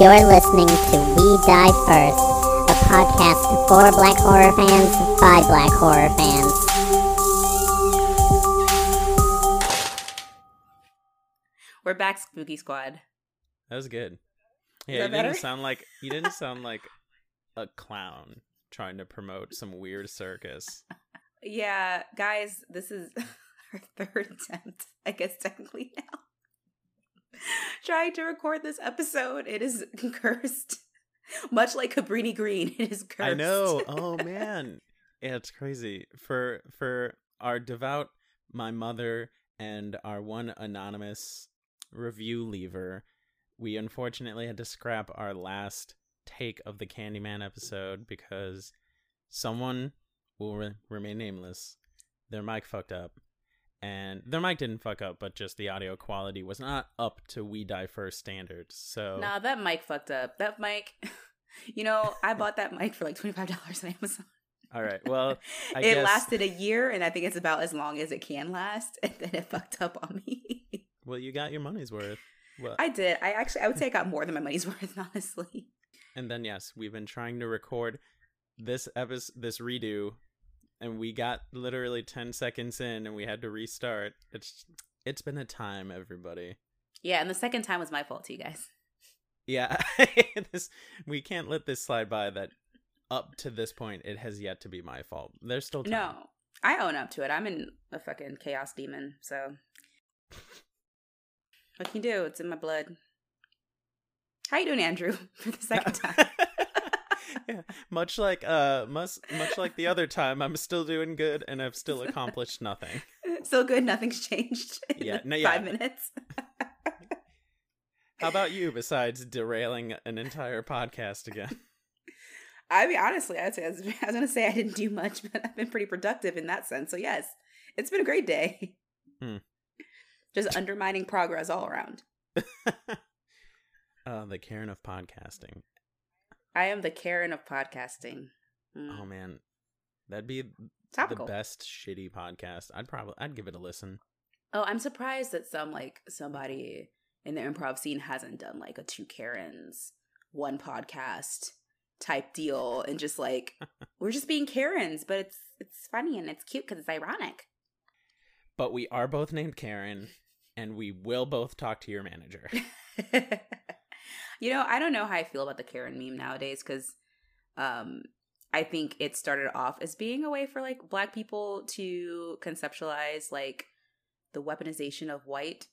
You're listening to We Die First, a podcast for black horror fans by black horror fans. We're back, Spooky Squad. That was good. Yeah, that you didn't sound like you didn't sound like a clown trying to promote some weird circus. Yeah, guys, this is our third attempt, I guess, technically now. Trying to record this episode. It is cursed. Much like Cabrini Green, it is cursed. I know. Oh man. Yeah, it's crazy. For for our devout my mother and our one anonymous review lever, we unfortunately had to scrap our last take of the Candyman episode because someone will re- remain nameless. Their mic fucked up. And their mic didn't fuck up, but just the audio quality was not up to We Die First standards. So Nah, that mic fucked up. That mic, you know, I bought that mic for like $25 on Amazon. all right. Well, I it guess- lasted a year, and I think it's about as long as it can last. And then it fucked up on me. well, you got your money's worth. Well, I did. I actually, I would say I got more than my money's worth, honestly. And then yes, we've been trying to record this episode, this redo, and we got literally ten seconds in, and we had to restart. It's it's been a time, everybody. Yeah, and the second time was my fault to you guys. Yeah, this we can't let this slide by. That up to this point, it has yet to be my fault. There's still time. No, I own up to it. I'm in a fucking chaos demon, so what can you do? It's in my blood. How you doing, Andrew? For the second time. Yeah, much like uh, much much like the other time, I'm still doing good, and I've still accomplished nothing. Still good. Nothing's changed. in Yeah, no, yeah. five minutes. How about you? Besides derailing an entire podcast again. I mean, honestly, I'd say I was, I was gonna say I didn't do much, but I've been pretty productive in that sense. So yes, it's been a great day. Hmm. Just undermining progress all around. uh, the Karen of podcasting. I am the Karen of podcasting. Mm. Oh man, that'd be Topical. the best shitty podcast. I'd probably I'd give it a listen. Oh, I'm surprised that some like somebody in the improv scene hasn't done like a two Karens, one podcast type deal and just like we're just being Karens, but it's it's funny and it's cute because it's ironic. But we are both named Karen, and we will both talk to your manager. you know, I don't know how I feel about the Karen meme nowadays because um I think it started off as being a way for like black people to conceptualize like the weaponization of white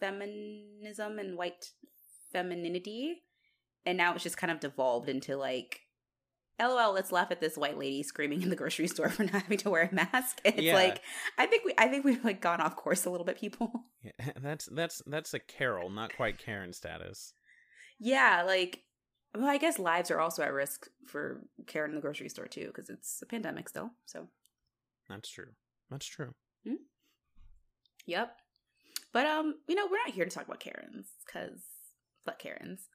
feminism and white femininity. And now it's just kind of devolved into like LOL, let's laugh at this white lady screaming in the grocery store for not having to wear a mask. And it's Yeah. like I think we I think we've like gone off course a little bit, people. Yeah, that's that's that's a Carol, not quite Karen status. Yeah, like, well, I guess lives are also at risk for Karen in the grocery store too, because it's a pandemic still. So, That's true. That's true. yep. But um, you know, we're not here to talk about Karens because fuck Karens.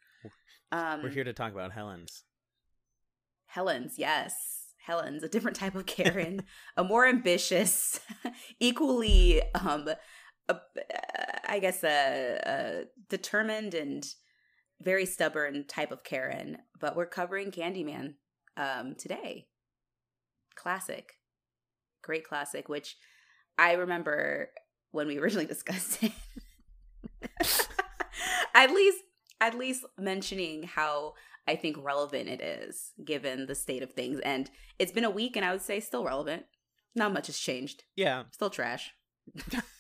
Um, We're here to talk about Helen's. Helens, yes, Helens, a different type of Karen, a more ambitious, equally, um, a, I guess, a, a determined and very stubborn type of Karen. But we're covering Candyman um, today. Classic, great classic, which I remember when we originally discussed it. at least, at least mentioning how I think relevant it is given the state of things. And it's been a week, and I would say still relevant. Not much has changed. Yeah, Still trash.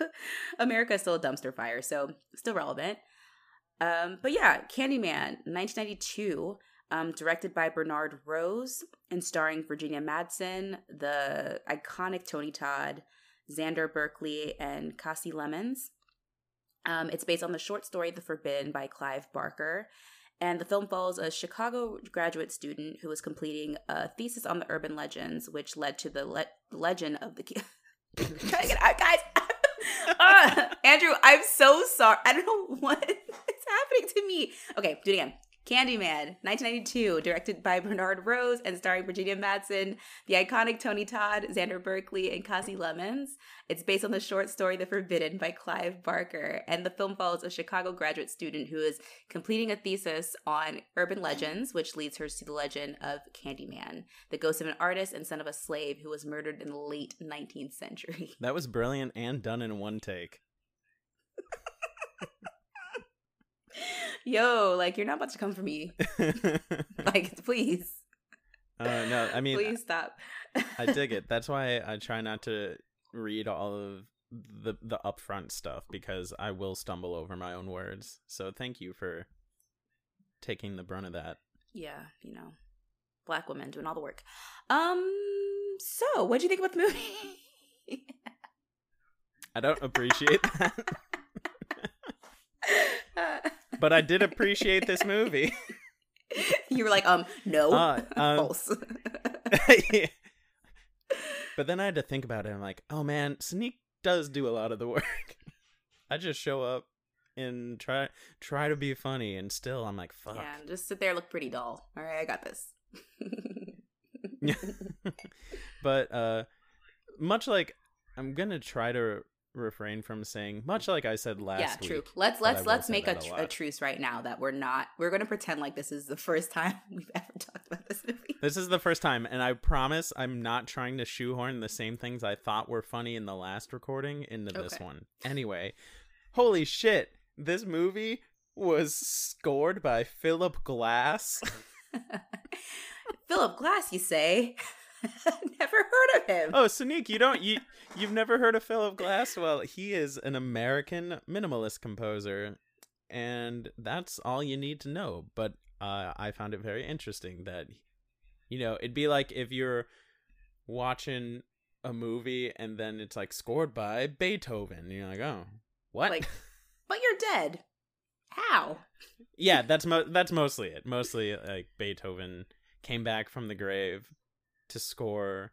America is still a dumpster fire, so still relevant. Um, but yeah, Candyman, 1992, um, directed by Bernard Rose and starring Virginia Madsen, the iconic Tony Todd, Xander Berkeley, and Kasi Lemmons. Um, it's based on the short story The Forbidden by Clive Barker. And the film follows a Chicago graduate student who was completing a thesis on the urban legends, which led to the le- legend of the. Trying to get out, guys. Andrew, I'm so sorry. I don't know what is happening to me. Okay, do it again. Candyman, 1992, directed by Bernard Rose and starring Virginia Madsen, the iconic Tony Todd, Xander Berkeley, and Kasi Lemmons. It's based on the short story The Forbidden by Clive Barker, and the film follows a Chicago graduate student who is completing a thesis on urban legends, which leads her to the legend of Candyman, the ghost of an artist and son of a slave who was murdered in the late 19th century. That was brilliant and done in one take. Yo, like you're not about to come for me. like, please. Uh, no, I mean, please stop. I dig it. That's why I try not to read all of the the upfront stuff because I will stumble over my own words. So thank you for taking the brunt of that. Yeah, you know, black women doing all the work. Um, so what do you think about the movie? I don't appreciate that. but I did appreciate this movie. you were like, um, no, uh, um, false. But then I had to think about it. I'm like, oh man, Sneak does do a lot of the work. I just show up and try try to be funny, and still I'm like, fuck. Yeah, just sit there, look pretty dull. All right, I got this. but uh, much like I'm gonna try to refrain from saying much like I said last yeah, true. Let's let's let's make a, a, a, truce right now that we're not we're going to pretend like this is the first time we've ever talked about this movie. This is the first time and I promise I'm not trying to shoehorn the same things I thought were funny in the last recording into okay. this one. Anyway, holy shit. This movie was scored by Philip Glass. Philip Glass, you say? never heard of him. Oh, Sonique, you don't you you've never heard of Philip Glass? Well, he is an American minimalist composer, and that's all you need to know. But uh, I found it very interesting that you know it'd be like if you're watching a movie and then it's like scored by Beethoven. And you're like, oh, what? Like, but you're dead. How? yeah, that's mo- that's mostly it. Mostly like Beethoven came back from the grave to score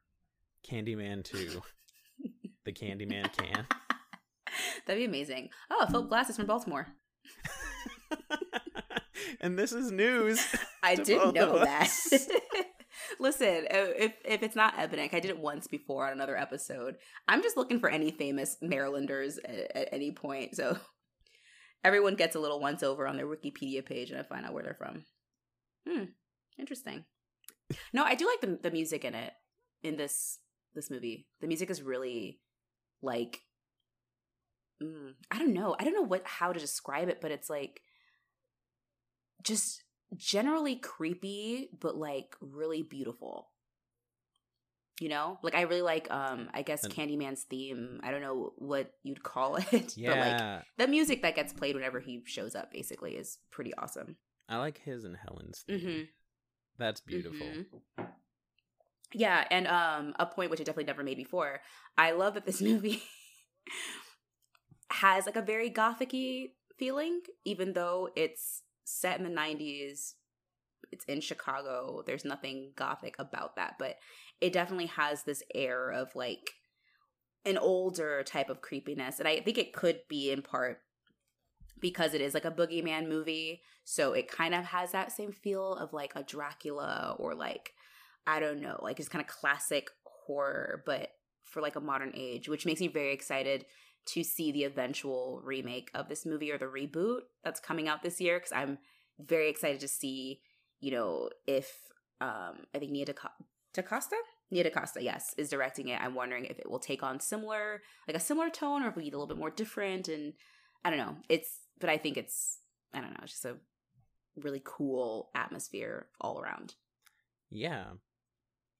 Candyman 2. the Candyman can. That'd be amazing. Oh, Philip Glass is from Baltimore. and this is news. I didn't know that. Listen, uh, if if it's not Ebonic, I did it once before on another episode. I'm just looking for any famous Marylanders at, at any point. So everyone gets a little once over on their Wikipedia page, and I find out where they're from. Hmm, interesting. No, I do like the the music in it in this this movie. The music is really like mm, I don't know. I don't know what how to describe it, but it's like just generally creepy but like really beautiful. You know? Like I really like um I guess Candyman's theme. I don't know what you'd call it, yeah. but like the music that gets played whenever he shows up basically is pretty awesome. I like his and Helen's theme. Mm-hmm. That's beautiful. Mm-hmm. Yeah, and um a point which I definitely never made before. I love that this movie has like a very gothicy feeling, even though it's set in the 90s. It's in Chicago. There's nothing gothic about that, but it definitely has this air of like an older type of creepiness. And I think it could be in part because it is like a boogeyman movie. So it kind of has that same feel of like a Dracula or like, I don't know, like it's kind of classic horror, but for like a modern age, which makes me very excited to see the eventual remake of this movie or the reboot that's coming out this year. Cause I'm very excited to see, you know, if um I think Nia DaCosta? Nia DaCosta, yes, is directing it. I'm wondering if it will take on similar, like a similar tone or if we get a little bit more different. And I don't know. It's but I think it's I don't know, it's just a really cool atmosphere all around. Yeah.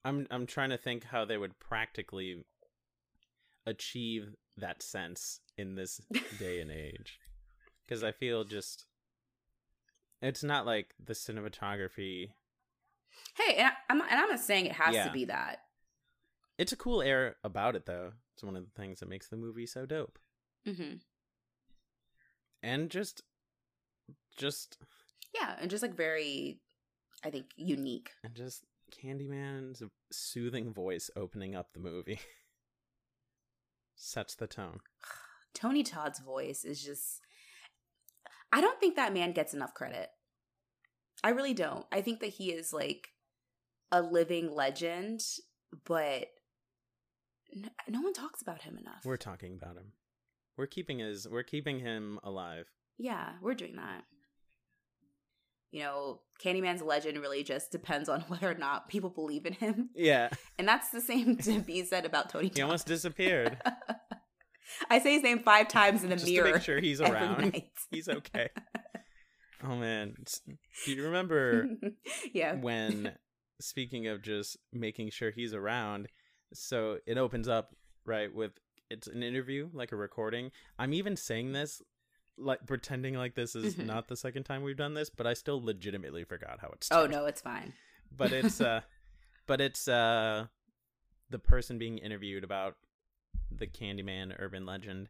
I'm I'm trying to think how they would practically achieve that sense in this day and age. Cuz I feel just it's not like the cinematography Hey, and, I, am and I'm not saying it has yeah. to be that. It's a cool air about it though. It's one of the things that makes the movie so dope. Mhm and just just yeah and just like very i think unique and just candyman's soothing voice opening up the movie sets the tone tony todd's voice is just i don't think that man gets enough credit I really don't. I think that he is like a living legend, but no, no one talks about him enough. We're talking about him. We're keeping his. We're keeping him alive. yeah, we're doing that. You know, Candyman's legend really just depends on whether or not people believe in him. Yeah, And that's the same to be said about Tony he almost disappeared. I say his name five times in the Just mirror. to make sure he's around. He's okay. Oh man, do you remember yeah. when? Speaking of just making sure he's around, so it opens up right with it's an interview, like a recording. I'm even saying this like pretending like this is Mhm. not the second time we've done this, but I still legitimately forgot how it's. Oh no, it's fine. but it's uh but it's uh the person being interviewed about the Candyman urban legend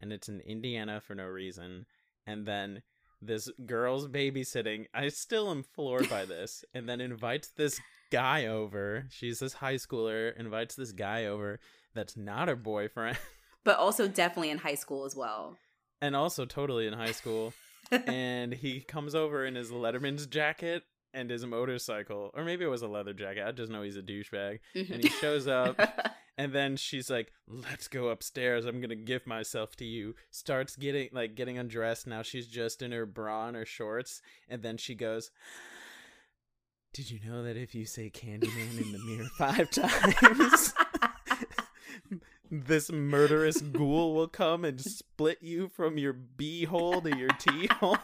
and it's in Indiana for no reason and then this girl's babysitting I still am floored by this and then invites this guy over she's this high schooler invites this guy over that's not her boyfriend But also definitely in high school as well. and also totally in high school and he comes over in his Letterman's jacket and his motorcycle, or maybe it was a leather jacket. I just know he's a douchebag. And he mm-hmm. shows up, and then she's like, "Let's go upstairs. I'm gonna give myself to you." Starts getting like getting undressed. Now she's just in her bra and her shorts, and then she goes. Did you know that if you say Candyman in the mirror five times, this murderous ghoul will come and split you from your B hole to your T hole?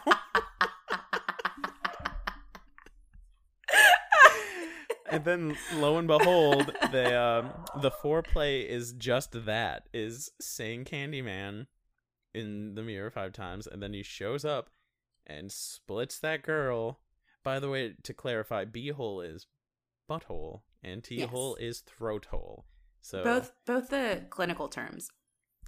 and then lo and behold, the um, the foreplay is just that is saying Candyman in the mirror five times, and then he shows up and splits that girl. By the way, to clarify, B hole is butthole and T hole is throat hole. So both both the clinical terms.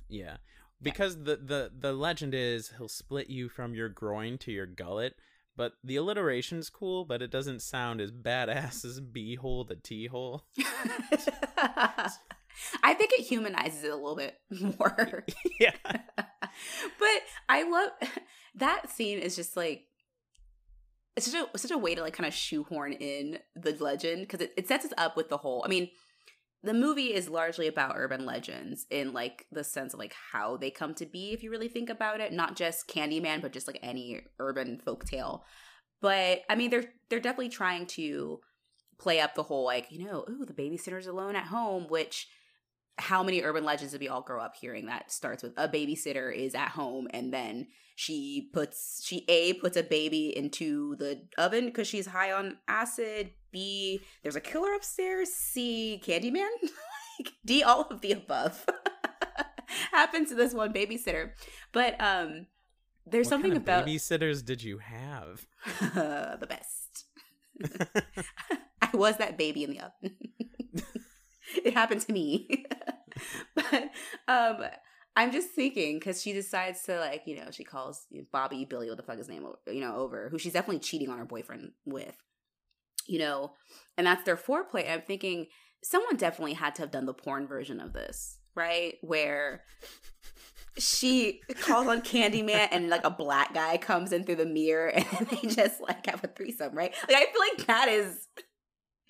yeah. Because the, the the legend is he'll split you from your groin to your gullet, but the alliteration's cool, but it doesn't sound as badass as B hole to T hole. I think it humanizes it a little bit more. yeah. but I love that scene is just like it's such a such a way to like kind of shoehorn in the legend because it, it sets us up with the whole I mean the movie is largely about urban legends in like the sense of like how they come to be if you really think about it. Not just Candyman but just like any urban folktale. But I mean they're they're definitely trying to play up the whole like you know ooh the babysitter's alone at home which how many urban legends did we all grow up hearing that starts with a babysitter is at home and then she puts she a puts a baby into the oven because she's high on acid. B there's a killer upstairs. C candyman. Like d all of the above happens to this one babysitter. But um there's What something kind of about babysitters did you have? the best. I was that baby in the oven. It happened to me. but um I'm just thinking because she decides to like, you know, she calls Bobby, Billy, what the fuck his name, you know, over, who she's definitely cheating on her boyfriend with, you know, and that's their foreplay. I'm thinking someone definitely had to have done the porn version of this, right? Where she calls on Candyman and like a black guy comes in through the mirror and they just like have a threesome, right? Like I feel like that is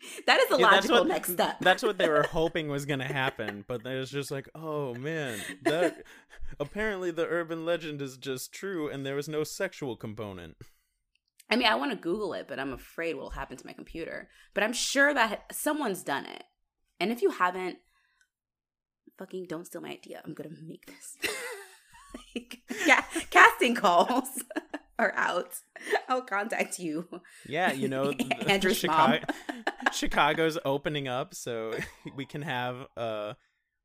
that is the Yeah, logical what- next step. That's what they were hoping was going to happen, but it was just like, oh man, that apparently the urban legend is just true, and there was no sexual component. I mean, I want to Google it, but I'm afraid what'll happen to my computer. But I'm sure that someone's done it. And if you haven't, fucking don't steal my idea. I'm gonna make this. like, ca- casting calls are out. I'll contact you. Yeah, you know, Andrew's Chicago, mom. Chicago's opening up, so we can have uh,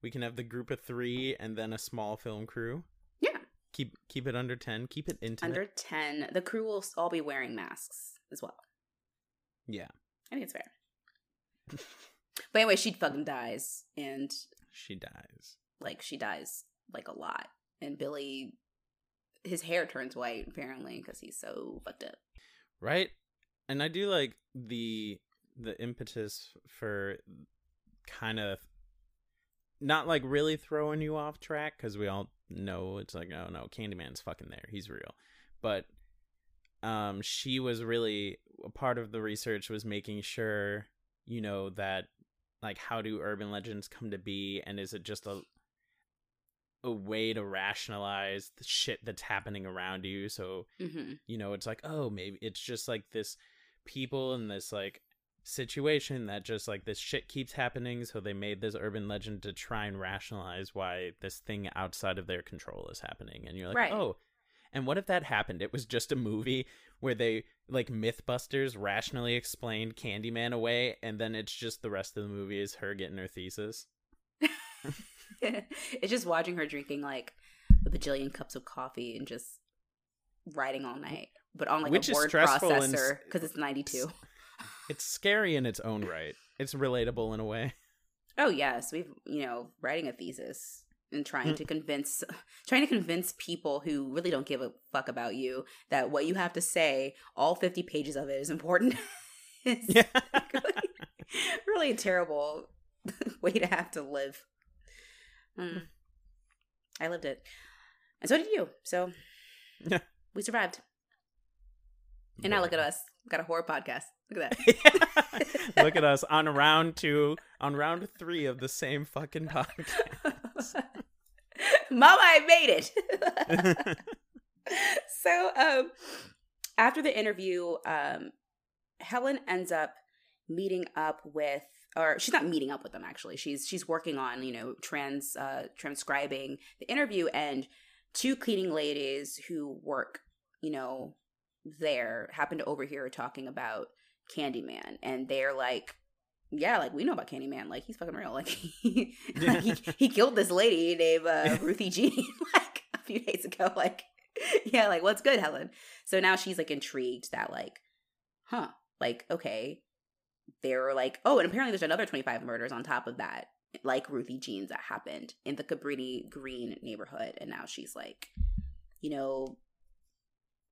we can have the group of three and then a small film crew. Yeah. Keep keep it under ten. Keep it intimate. Under 10. The crew will all be wearing masks as well. yeah, I think it's fair. but anyway, she fucking dies. And she dies. like she dies like a lot and billy his hair turns white apparently because he's so fucked up right and i do like the the impetus for kind of not like really throwing you off track because we all know it's like oh no candyman's fucking there. He's real. But um she was really a part of the research was making sure you know that like how do urban legends come to be? And is it just a a way to rationalize the shit that's happening around you? So hmm you know it's like oh maybe it's just like this people in this like situation that just like this shit keeps happening so they made this urban legend to try and rationalize why this thing outside of their control is happening and you're like Right. oh and what if that happened it was just a movie where they like mythbusters rationally explained candyman away and then it's just the rest of the movie is her getting her thesis it's just watching her drinking like a bajillion cups of coffee and just writing all night, but on like Which a word processor because it's ninety two. It's scary in its own right it's relatable in a way Oh yes, we've you know writing a thesis and trying Mm. to convince trying to convince people who really don't give a fuck about you that what you have to say, all fifty pages of it, is important. it's yeah really, really a terrible way to have to live. Mm. I lived it, and so did you. So Yeah. we survived. And now look at us, We've got a horror podcast. Look at that. Look at us on round two, on round three of the same fucking podcast. Mama, I made it. so, um, after the interview, um, Helen ends up meeting up with, or she's not meeting up with them actually. She's she's working on you know trans uh, transcribing the interview, and two cleaning ladies who work you know there happen to overhear her talking about Candyman, and they're like. Yeah, like we know about Candyman. Like he's fucking real. Like he, like, he, he killed this lady named uh, Ruthie Jean like a few days ago. Like, yeah, like what's good, Helen? So now she's like intrigued that like, huh, like okay, they're like, oh, and apparently there's another 25 murders on top of that, like Ruthie Jean's that happened in the Cabrini Green neighborhood, and now she's like, you know,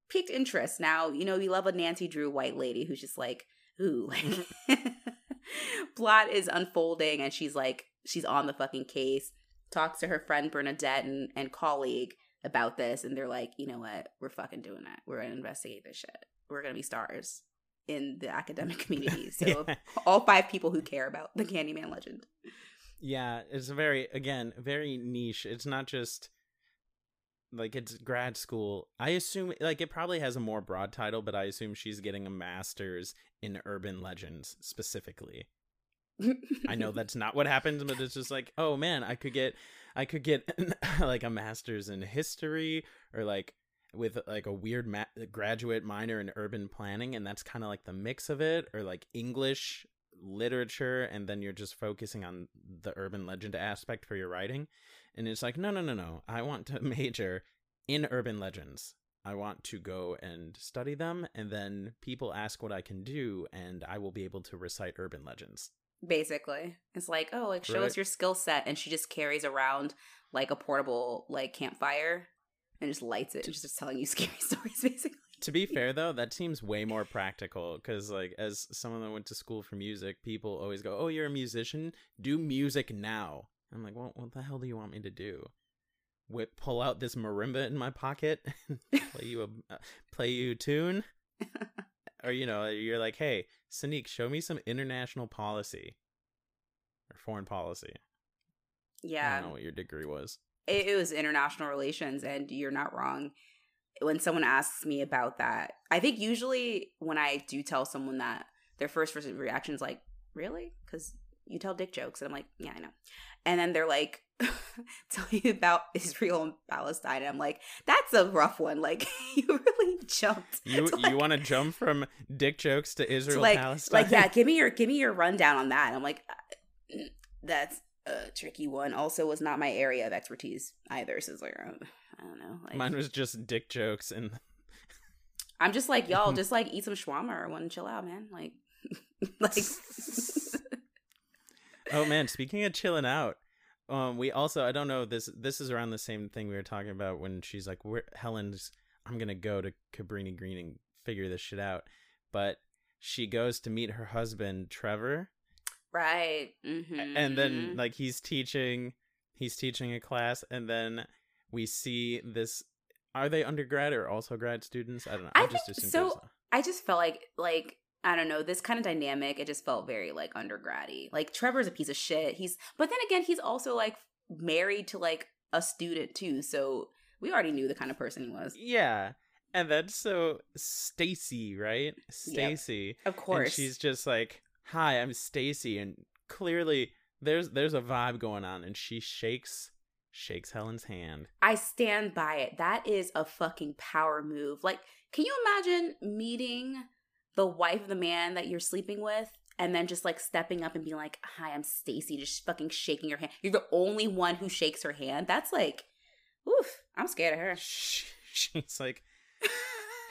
piqued interest. Now you know you love a Nancy Drew white lady who's just like, ooh, like mm-hmm. plot is unfolding, and she's like, she's on the fucking case. Talks to her friend Bernadette and, and colleague about this, and they're like, you know what, we're fucking doing it. We're gonna investigate this shit. We're gonna be stars in the academic community. So Yeah. all five people who care about the Candyman legend. Yeah, it's very again very niche. It's not just like it's grad school. I assume like it probably has a more broad title, but I assume she's getting a master's in urban legends specifically. I know that's not what happens, but it's just like, oh man, I could get I could get like a master's in history or like with like a weird ma- graduate minor in urban planning and that's kind of like the mix of it or like English literature and then you're just focusing on the urban legend aspect for your writing and it's like no no no no. I want to major in urban legends. I want to go and study them and then people ask what I can do and I will be able to recite urban legends. Basically, it's like, oh, like show Right. us your skill set, and she just carries around like a portable like campfire and just lights it and just telling you scary stories. Basically, to be fair though that seems way more practical because like as someone that went to school for music people always go oh you're a musician? Do music now i'm like well what the hell do you want me to do? Whip, pull out this marimba in my pocket play you a uh, play you a tune? Or you know you're like hey Sanique, show me some international policy or foreign policy. Yeah, i don't know what your degree was. It, it was international relations, and you're not wrong. When someone asks me about that, I think usually when I do tell someone that, their first reaction is like, "Really?" Because you tell dick jokes, and I'm like, "Yeah, I know." And then they're like, "Tell you about Israel and Palestine," and I'm like, "That's a rough one. Like, you really jumped." you to, like, you want to jump from dick jokes to to, israel like, palestine like, yeah, give me your give me your rundown on that. I'm like, uh, that's a tricky one. Also, was not my area of expertise either. So it's like, uh, I don't know. Like, Mine was just dick jokes and I'm just like, y'all, just like eat some shawarma or one chill out, man. Like, like, oh man, speaking of chilling out, um, we also I don't know this this is around the same thing we were talking about when she's like, Where, Helen's I'm gonna go to Cabrini Green and figure this shit out, but she goes to meet her husband Trevor, right. Mm-hmm, and then like he's teaching he's teaching a class, and then we see this are they undergrad or also grad students? I don't know. I just think- so- I just felt like like I don't know this kind of dynamic. It just felt very like undergrady. Like Trevor's a piece of shit. He's but then again he's also like married to like a student too. So we already knew the kind of person he was. yeah. And then so Stacy, right? Stacy. Of course, And she's just like, "Hi, I'm Stacy," and clearly there's there's a vibe going on, and she shakes shakes Helen's hand. I stand by it. That is a fucking power move. Like, can you imagine meeting the wife of the man that you're sleeping with? And then just like stepping up and being like, "Hi, I'm Stacy," just fucking shaking your hand. You're the only one who shakes her hand. That's like, oof. I'm scared of her. She's like,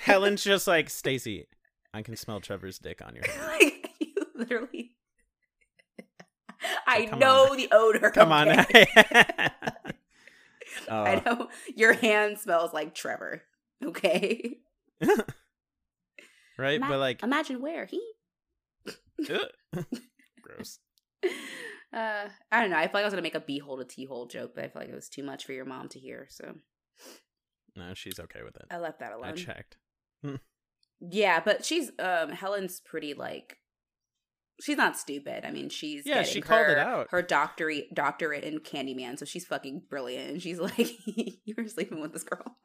Helen's just like, Stacy, I can smell Trevor's dick on your hand. like you literally. Oh, I come know on. the odor. Come on. okay? Oh. I know your hand smells like Trevor. Okay. Right? But like, imagine where he. gross. Uh, I don't know. I feel like I was gonna make a beehole to T-hole joke, but I feel like it was too much for your mom to hear, so No, she's okay with it. I left that alone. I checked. Yeah, but she's um Helen's pretty like she's not stupid. I mean, she's Yeah, getting she called it out. Her doctorate doctorate in Candyman, so she's fucking brilliant. And she's like, "You were sleeping with this girl,"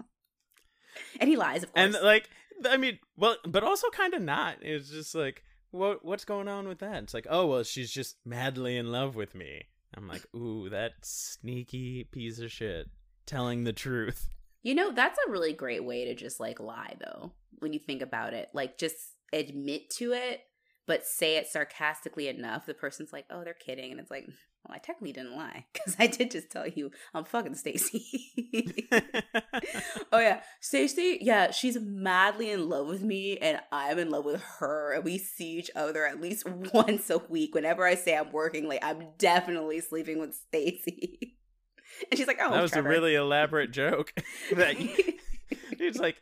and he lies, of course. And like, I mean, well, but also kind of not. It's just like, what what's going on with that? It's like, oh well, she's just madly in love with me. I'm like, ooh, that sneaky piece of shit, telling the truth. You know, that's a really great way to just like lie though, when you think about it. Like just admit to it, but say it sarcastically enough. The person's like, "Oh, they're kidding." And it's like, "Well, I technically didn't lie cuz I did just tell you I'm fucking Stacy." oh yeah, Stacy, yeah, she's madly in love with me and I'm in love with her and we see each other at least once a week. Whenever I say I'm working like I'm definitely sleeping with Stacy. And she's like, "Oh, that was Trevor." a really elaborate joke. that it's like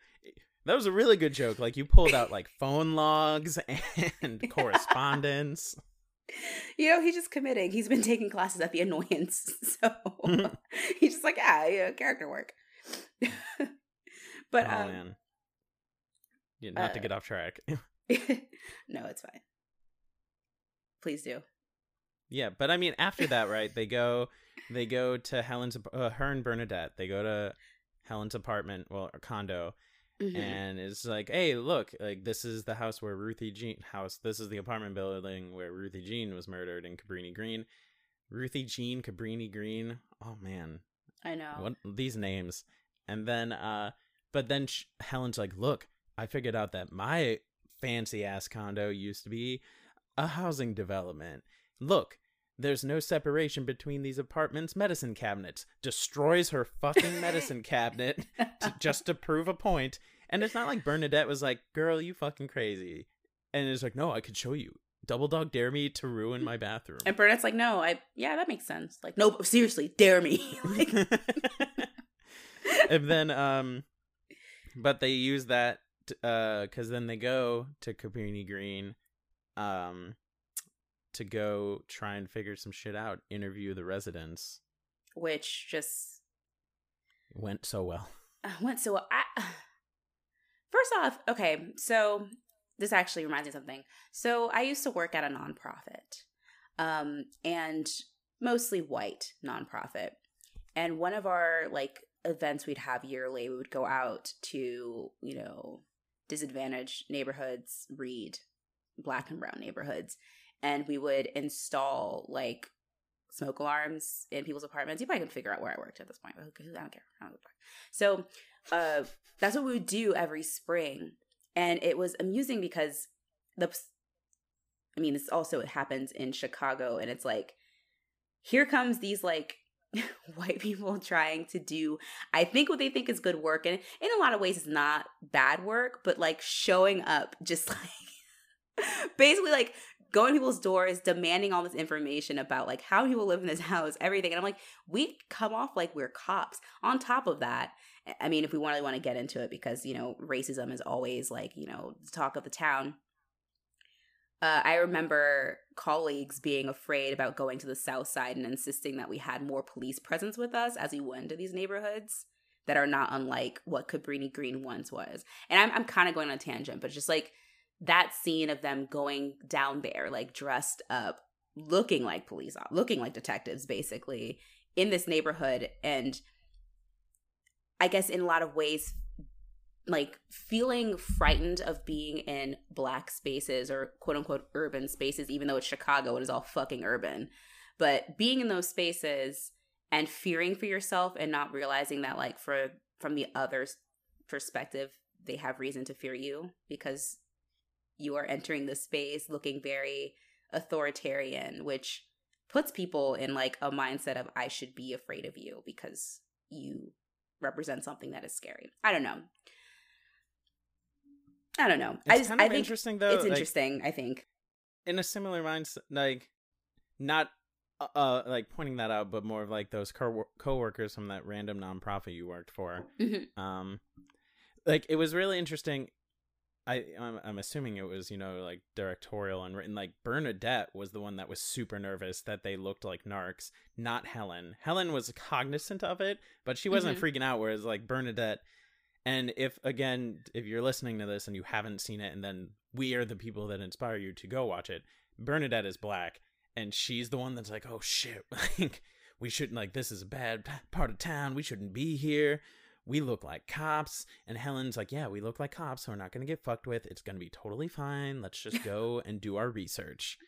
that was a really good joke. Like you pulled out like phone logs and correspondence. You know, he's just committing. He's been taking classes at the annoyance. So he's just like, yeah, yeah character work. but oh um, man, yeah, not to uh, get off track. no, it's fine. Please do. Yeah, but I mean, after that, right? They go, they go to Helen's, uh, her and Bernadette. They go to Helen's apartment, well, or condo, Mhm. and it's like, hey, look, like this is the house where Ruthie Jean house. This is the apartment building where Ruthie Jean was murdered in Cabrini Green. Ruthie Jean Cabrini Green. Oh man, I know. what these names? And then, uh, but then sh- Helen's like, look, I figured out that my fancy ass condo used to be a housing development. Look, there's no separation between these apartments' medicine cabinets. Destroys her fucking medicine cabinet to, just to prove a point. And it's not like Bernadette was like, girl, you fucking crazy. And it's like, no, I could show you. Double dog dare me to ruin my bathroom. And Bernadette's like, no, I yeah, that makes sense. Like, no, seriously, dare me. like, and then um but they use that uh because then they go to Cabrini Green um to go try and figure some shit out interview the residents. Which just went so well. Uh, went so I, first off okay so this actually reminds me of something. So i used to work at a nonprofit um and mostly white nonprofit. And one of our like events we'd have yearly we would go out to you know disadvantaged neighborhoods read black and brown neighborhoods and we would install like smoke alarms in people's apartments. You probably can figure out where I worked at this point. I don't care. I don't. So uh, that's what we would do every spring, and it was amusing because the. I mean, this also happens in Chicago, and it's like, here comes these like white people trying to do i think what they think is good work and in a lot of ways it's not bad work but like showing up just like basically like going to people's doors demanding all this information about like how people live in this house everything and i'm like we come off like we're cops on top of that i mean if we really want to get into it because you know racism is always like you know the talk of the town uh, I remember colleagues being afraid about going to the south side and insisting that we had more police presence with us as we went into these neighborhoods that are not unlike what Cabrini Green once was. And I'm I'm kind of going on a tangent, but just like that scene of them going down there, like dressed up, looking like police, looking like detectives, basically in this neighborhood, and I guess in a lot of ways, like feeling frightened of being in black spaces or quote unquote urban spaces, even though it's Chicago, it is all fucking urban. But being in those spaces and fearing for yourself and not realizing that, like, for from the other's perspective, they have reason to fear you because you are entering the space looking very authoritarian, which puts people in like a mindset of I should be afraid of you because you represent something that is scary. I don't know. I don't know. It's I just kind I think interesting though. it's like, interesting. I think. in a similar mindset, like not uh, uh like pointing that out, but more of like those co coworkers from that random nonprofit you worked for. Mhm. Um, like it was really interesting. I I'm, I'm assuming it was you know like directorial and written. Like Bernadette was the one that was super nervous that they looked like narcs, not Helen. Helen was cognizant of it, but she wasn't mm-hmm. freaking out. Whereas like Bernadette. And if again, if you're listening to this and you haven't seen it, and then we are the people that inspire you to go watch it, Bernadette is black, and she's the one that's like, "Oh shit, like we shouldn't like this is a bad part of town. We shouldn't be here. We look like cops." And Helen's like, "Yeah, we look like cops, so we're not gonna get fucked with. It's gonna be totally fine. Let's just go and do our research."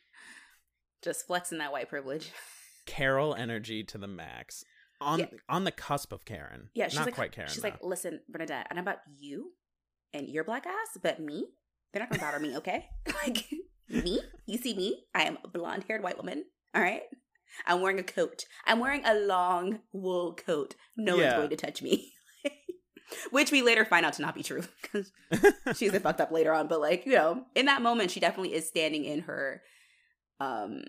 Just flexing that white privilege. Carol energy to the max. On Yeah. on the cusp of Karen. Yeah, she's not like, quite Karen. She's though. like, listen, Bernadette, and about you and your black ass, but me, they're not gonna bother me, okay? like me, you see me, I am a blonde haired white woman. All right, I'm wearing a coat. I'm wearing a long wool coat. No one's going to touch me. Which we later find out to not be true because she's fucked up later on. But like you know, in that moment, she definitely is standing in her, um,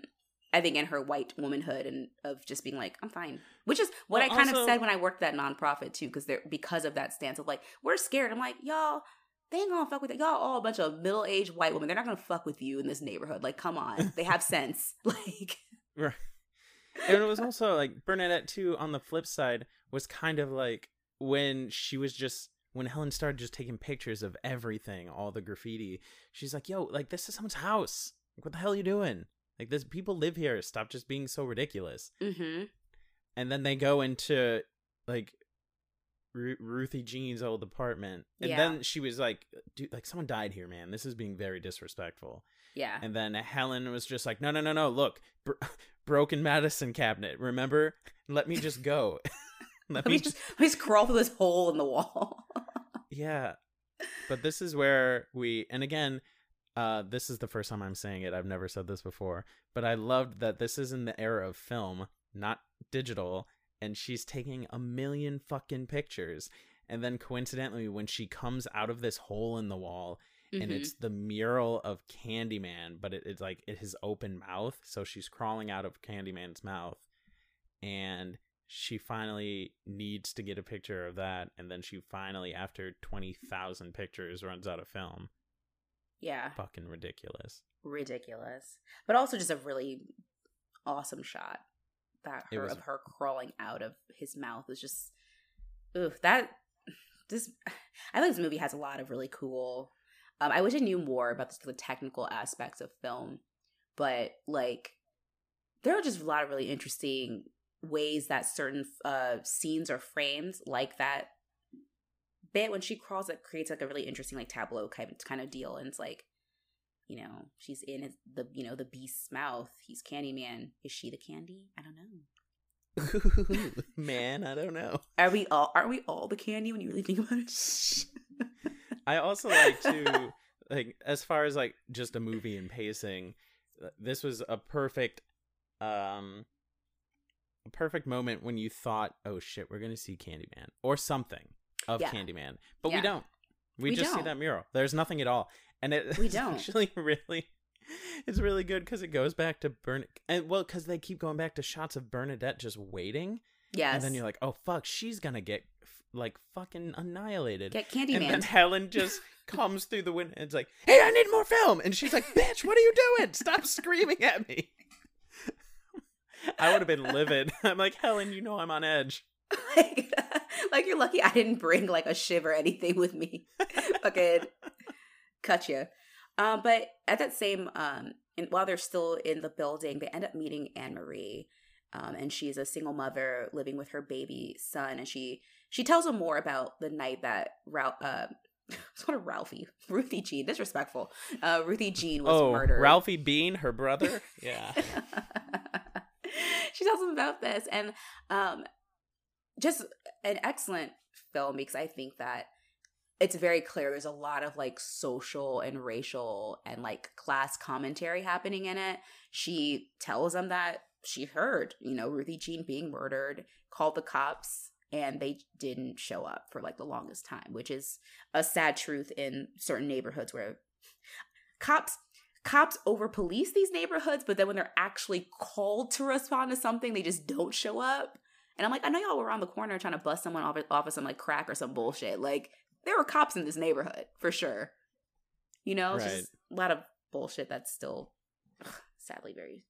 I think in her white womanhood and of just being like, I'm fine. Which is what Well, I kind also- of said when I worked that nonprofit too, because they're because of that stance of like we're scared. I'm like y'all. They ain't gonna fuck with it. Y'all all a bunch of middle aged white women. They're not gonna fuck with you in this neighborhood. Like, come on. They have sense. Like, Right. and it was also like Bernadette too on the flip side was kind of like when she was just when Helen started just taking pictures of everything, all the graffiti, she's like, "Yo, like this is someone's house. Like, what the hell are you doing? Like, this people live here. Stop just being so ridiculous." mm-hmm. And then they go into like Ru- Ruthie Jean's old apartment, and Yeah. then she was like, "Dude, like someone died here, man. This is being very disrespectful." yeah. And then Helen was just like, no, no, no, no. Look, br- broken medicine cabinet. Remember? Let me just go. Let Let me just, let me just crawl through this hole in the wall. Yeah. But this is where we, and again, uh, this is the first time I'm saying it. I've never said this before, but I loved that this is in the era of film, not digital, and she's taking a million fucking pictures. And then coincidentally, when she comes out of this hole in the wall, and Mhm. it's the mural of Candyman, but it, it's like it, his open mouth. So she's crawling out of Candyman's mouth, and she finally needs to get a picture of that, and then she finally, after twenty thousand pictures, runs out of film. yeah. Fucking ridiculous. ridiculous, but also just a really awesome shot. That her was- of her crawling out of his mouth was just, oof. That this, I think this movie has a lot of really cool. Um, I wish I knew more about the technical aspects of film, but like, there are just a lot of really interesting ways that certain uh scenes are framed, like that bit when she crawls it creates like a really interesting like tableau kind of kind of deal and it's like you know she's in his, the you know the beast's mouth. He's candyman. Is she the candy? I don't know. Man, I don't know. are we all aren't we all the candy when you really think about it? I also like to like as far as like just a movie and pacing, uh, this was a perfect um perfect moment when you thought, "Oh shit, we're to see Candyman or something of Yeah. Candyman." But Yeah. we don't. We, We just see don't. that mural. There's nothing at all. And it, We don't. actually really it's really good cuz it goes back to Bern and well cuz they keep going back to shots of Bernadette just waiting yes and then you're like, "Oh fuck, she's to get f- like fucking annihilated." get Candyman. and then Helen just comes through the window and it's like, "Hey, I need more film." And she's like, "Bitch, what are you doing? Stop screaming at me." I would have been livid. I'm like, "Helen, you know I'm on edge." like, like you're lucky I didn't bring like a shiv or anything with me. okay, cut you. Um, but at that same um, in, while they're still in the building, they end up meeting Anne Marie. Um, and she's a single mother living with her baby son, and she she tells him more about the night that Ralph, uh, sort of Ralphie, Ruthie Jean, disrespectful. Uh, Ruthie Jean was oh, murdered. Ralphie Bean, her brother. Yeah. she tells him about this, and um, just an excellent film because I think that it's very clear there's a lot of like social and racial and like class commentary happening in it. She tells him that she heard, you know, Ruthie Jean being murdered, called the cops, and they didn't show up for like the longest time, which is a sad truth in certain neighborhoods where cops cops over police these neighborhoods, but then when they're actually called to respond to something, they just don't show up. And I'm like, I know y'all were around the corner trying to bust someone off, off of some like crack or some bullshit. Like, there were cops in this neighborhood for sure. You know, it's Right. just a lot of bullshit that's still ugh, sadly very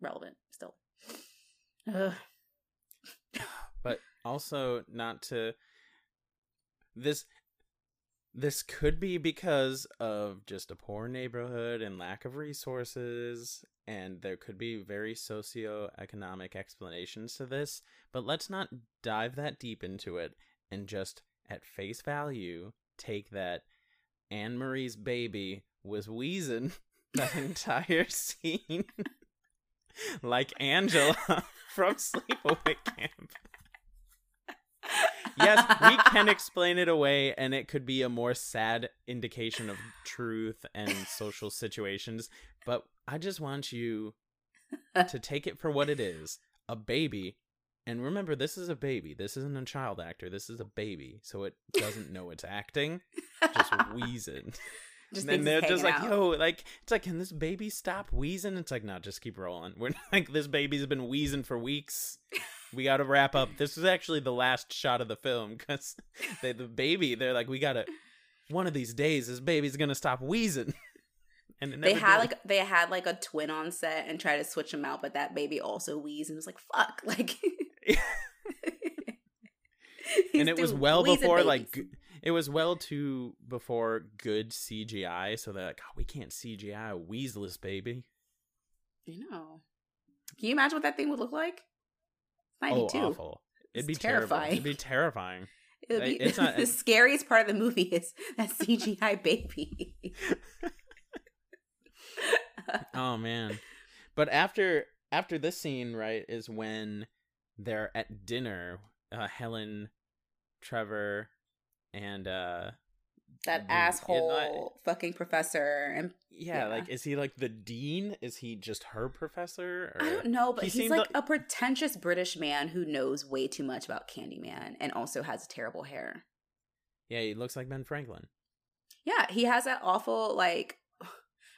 relevant still. Ugh. but also not to this this could be because of just a poor neighborhood and lack of resources and there could be very socio-economic explanations to this but let's not dive that deep into it and just at face value take that anne marie's baby was wheezing that entire scene like angela from sleepaway camp yes, we can explain it away, and it could be a more sad indication of truth and social situations. But I just want you to take it for what it is a baby. And remember, this is a baby. This isn't a child actor. This is a baby. So it doesn't know it's acting, just wheezing. Just and they're just like, out. yo, like, it's like, can this baby stop wheezing? It's like, no, just keep rolling. We're like, this baby's been wheezing for weeks. We got to wrap up. This is actually the last shot of the film because the baby, they're like, we got to, one of these days, this baby's going to stop wheezing. And they had did. like they had like a twin on set and tried to switch them out, but that baby also wheezed and was like, "Fuck!" Like, and it was well before like Babies. g- it was well too before good CGI. So they're like, oh, we can't CGI a weaseless baby. you know, can you imagine what that thing would look like? Ninety Oh, two. awful! It'd be terrible. terrifying. It'd be terrifying. It would be it's not- the scariest part of the movie is that CGI baby. Oh man. But after after this scene, right, is when they're at dinner, uh Helen, Trevor, and uh that the- asshole fucking professor and yeah, Yeah. like is he like the dean? Is he just her professor? Or... I don't know, but He he's like like- a pretentious British man who knows way too much about Candyman and also has terrible hair. Yeah, he looks like Ben Franklin. Yeah, he has that awful like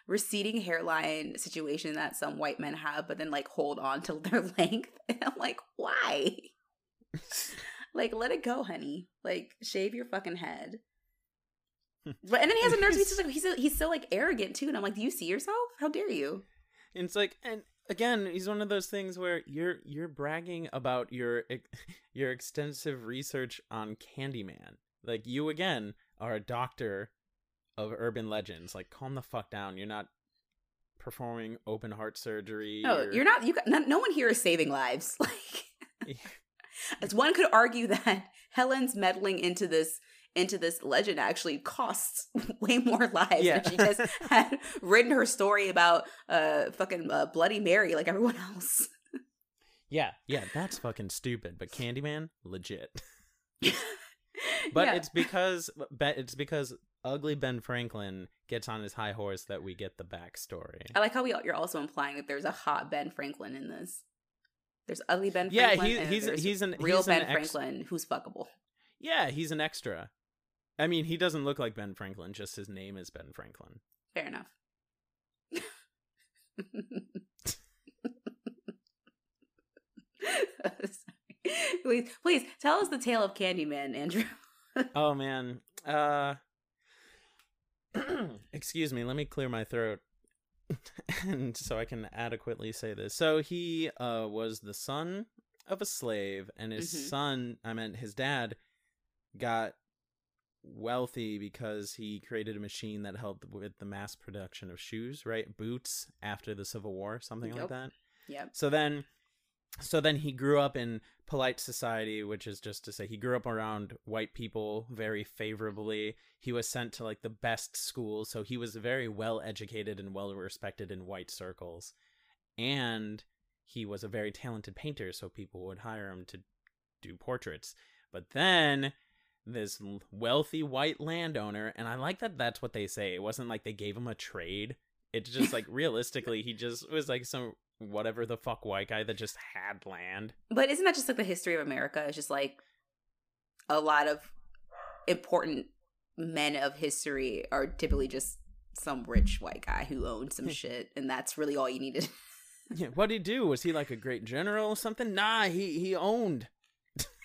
receding hairline situation that some white men have, but then like hold on to their length. And I'm like, why? Like, let it go, honey. Like, shave your fucking head. But and then he has a nurse. He's just like he's he's so like arrogant too, and I'm like, do you see yourself? How dare you? And it's like, and again, he's one of those things where you're you're bragging about your your extensive research on Candyman. Like you again are a doctor of urban legends. Like, calm the fuck down. You're not performing open heart surgery. No, or- you're not. You got, no, no one here is saving lives. Like, as one could argue that Helen's meddling into this into this legend actually costs way more lives Yeah. than she just had written her story about uh fucking uh, Bloody Mary like everyone else. yeah, yeah, that's fucking stupid. But Candyman, legit. But Yeah. it's because Be- it's because ugly Ben Franklin gets on his high horse that we get the backstory. I like how we you're also implying that there's a hot Ben Franklin in this. There's ugly Ben Yeah, Franklin. he- he's- he's an- real he's an Ben ex- Franklin who's fuckable. Yeah, he's an extra. I mean, he doesn't look like Ben Franklin, just his name is Ben Franklin. Fair enough. Sorry. please, please tell us the tale of Candyman, Andrew. Oh man. Uh Excuse me, let me clear my throat. and so I can adequately say this. So he uh was the son of a slave, and his Mhm. son, I meant his dad, got wealthy because he created a machine that helped with the mass production of shoes, right? Boots after the Civil War, something like that. Yep. So then so then he grew up in polite society, which is just to say he grew up around white people very favorably. He was sent to like the best schools, so he was very well educated and well respected in white circles. And he was a very talented painter, so people would hire him to do portraits. But then this wealthy white landowner, and I like that that's what they say. It wasn't like they gave him a trade. It's just like realistically, he just was like some whatever the fuck white guy that just had land. But isn't that just like the history of America? It's just like a lot of important men of history are typically just some rich white guy who owned some shit, and that's really all you needed. Yeah, what did he do? Was he like a great general or something? Nah, he he owned.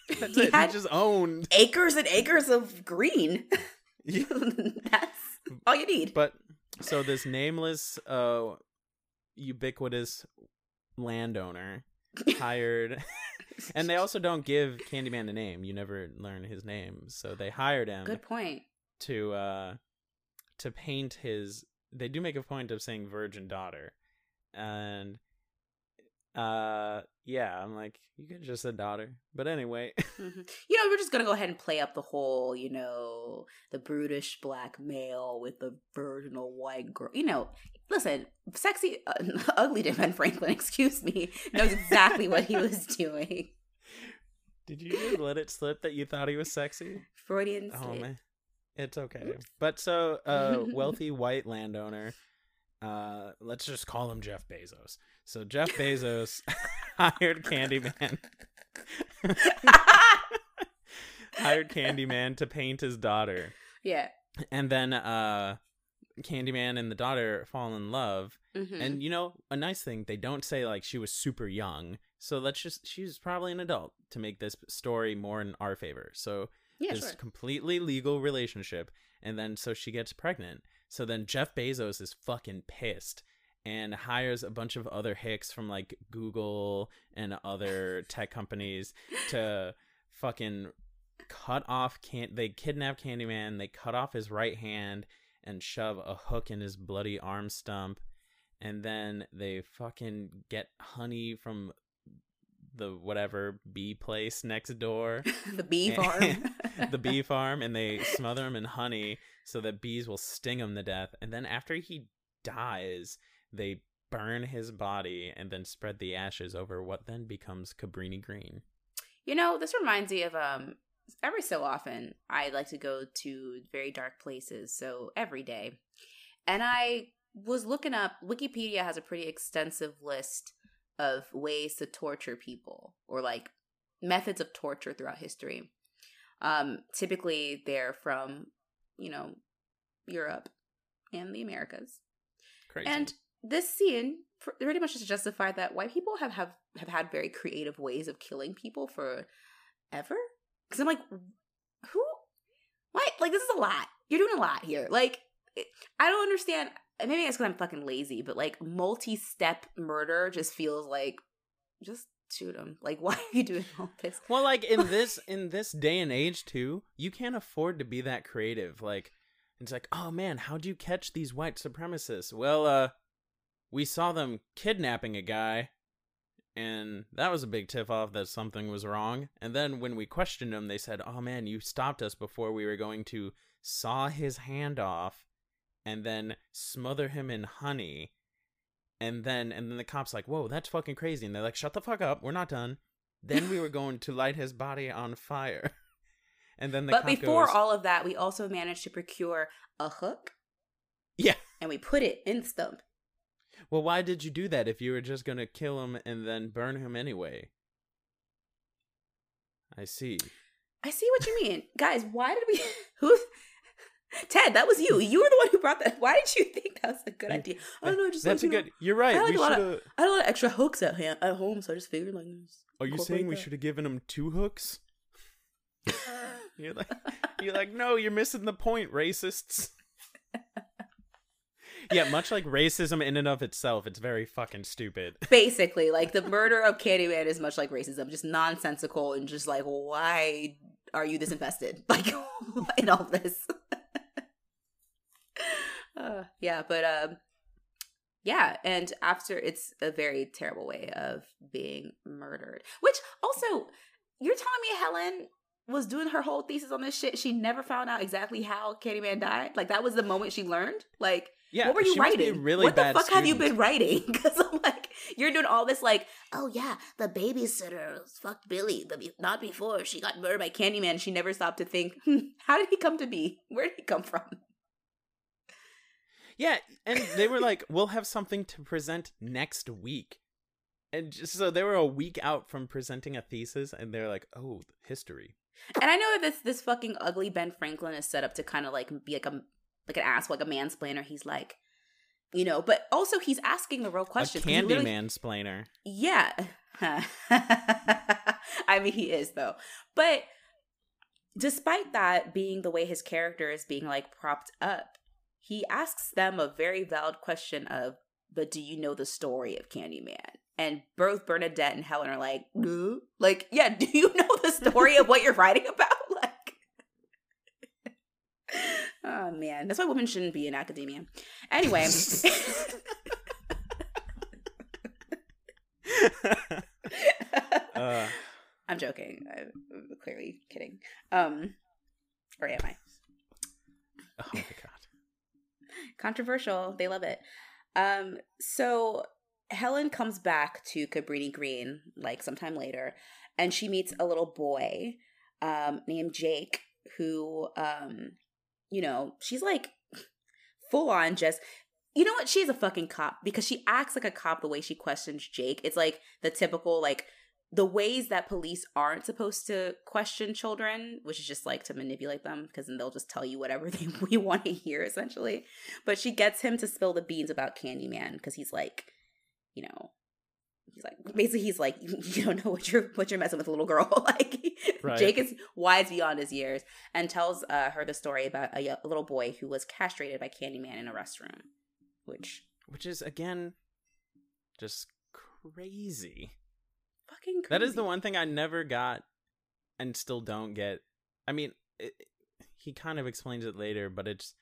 That's He it. had- He just owned. acres and acres of green. Yeah. that's all you need. But so this nameless, uh, ubiquitous landowner hired, and they also don't give Candyman a name. You never learn his name, so they hired him Good point. to uh to paint his. They do make a point of saying virgin daughter, and uh yeah, I'm like you could just said daughter, but anyway. Mhm. You know, we're just gonna go ahead and play up the whole, you know, the brutish black male with the virginal white girl. You know, listen, sexy, uh, ugly Ben Franklin, excuse me, knows exactly what he was doing. Did you just let it slip that you thought he was sexy? Freudian Oh man, it's okay. But so, uh, wealthy white landowner. Uh, let's just call him Jeff Bezos. So Jeff Bezos hired Candyman. hired Candyman to paint his daughter, yeah. and then uh, Candyman and the daughter fall in love. Mhm. And you know, a nice thing they don't say like she was super young. So let's just she's probably an adult to make this story more in our favor. So yeah, this sure. completely legal relationship and then so she gets pregnant so then jeff bezos is fucking pissed and hires a bunch of other hicks from like google and other tech companies to fucking cut off can they kidnap candyman they cut off his right hand and shove a hook in his bloody arm stump and then they fucking get honey from the whatever bee place next door the bee farm. the bee farm and they smother him in honey so that bees will sting him to death and then after he dies they burn his body and then spread the ashes over what then becomes cabrini green You know, this reminds me of um every so often I like to go to very dark places, so every day. And I was looking up Wikipedia has a pretty extensive list of ways to torture people or like methods of torture throughout history. Um typically they're from, you know, Europe and the Americas. crazy And this scene pretty much just justified that white people have, have have had very creative ways of killing people for ever. Because I'm like, who? What? Like this is a lot. You're doing a lot here. Like I don't understand. Maybe it's because I'm fucking lazy, but like multi-step murder just feels like just shoot him. Like why are you doing all this? well like in this in this day and age too you can't afford to be that creative like it's like oh man how'd you catch these white supremacists well uh we saw them kidnapping a guy and that was a big tip off that something was wrong and then when we questioned them they said oh man you stopped us before we were going to saw his hand off and then smother him in honey and then and then the cops like whoa that's fucking crazy and they're like shut the fuck up we're not done then we were going to light his body on fire and then the but before goes, all of that, we also managed to procure a hook yeah and we put it in stump. well why did you do that if you were just gonna kill him and then burn him anyway i see I see what you mean. Guys, why did we who Ted, that was you. You were the one who brought that. Why did you think that was a good idea? Oh, I don't know, just that's like, a you know, good you're right I like we a lot of- I had a lot of extra hooks at hand, at home, so I just figured like are you saying we should have given him two hooks you're like you're like no you're missing the point racists yeah, much like racism in and of itself, it's very fucking stupid. Basically, like the murder of Candyman is much like racism, just nonsensical and just like, why are you this invested? Like in all this. Uh, yeah, but um, yeah, and after it's a very terrible way of being murdered. Which also, you're telling me Helen was doing her whole thesis on this shit. She never found out exactly how Candyman died. Like that was the moment she learned. Like, Yeah, what were you she must be a writing? really what the bad fuck have you been writing? Because I'm like, you're doing all this like, oh yeah, the babysitter fucked Billy, but not before she got murdered by Candyman. She never stopped to think, hmm, how did he come to be? Where did he come from? Yeah, and they were like, "We'll have something to present next week," and just, so they were a week out from presenting a thesis, and they're like, "Oh, history." And I know that this this fucking ugly Ben Franklin is set up to kind of like be like a like an ass, like a mansplainer. He's like, you know, but also he's asking the real A questions. he candy really- mansplainer. Yeah. I mean, he is though. But despite that being the way his character is being like propped up, he asks them a very valid question of, "But do you know the story of Candyman?" And both Bernadette and Helen are like, no. like, yeah, do you know the story of what you're writing about? Like, oh man, that's why women shouldn't be in academia. Anyway. uh, I'm joking. I'm clearly kidding. Um, or am I? oh my god. Controversial. They love it. Um, so Helen comes back to Cabrini Green like sometime later, and she meets a little boy um, named Jake, who, um, you know, she's like full on just. You know what? She's a fucking cop because she acts like a cop the way she questions Jake. It's like the typical like the ways that police aren't supposed to question children, which is just like to manipulate them because then they'll just tell you whatever they we want to hear essentially. But she gets him to spill the beans about Candyman because he's like, you know, he's like basically he's like you don't know what you're what you're messing with, little girl. like Right. Jake is wise beyond his years and tells uh, her the story about a little boy who was castrated by Candyman in a restroom, which Which is again just crazy. Fucking crazy. That is the one thing I never got and still don't get. I mean, it, he kind of explains it later, but it's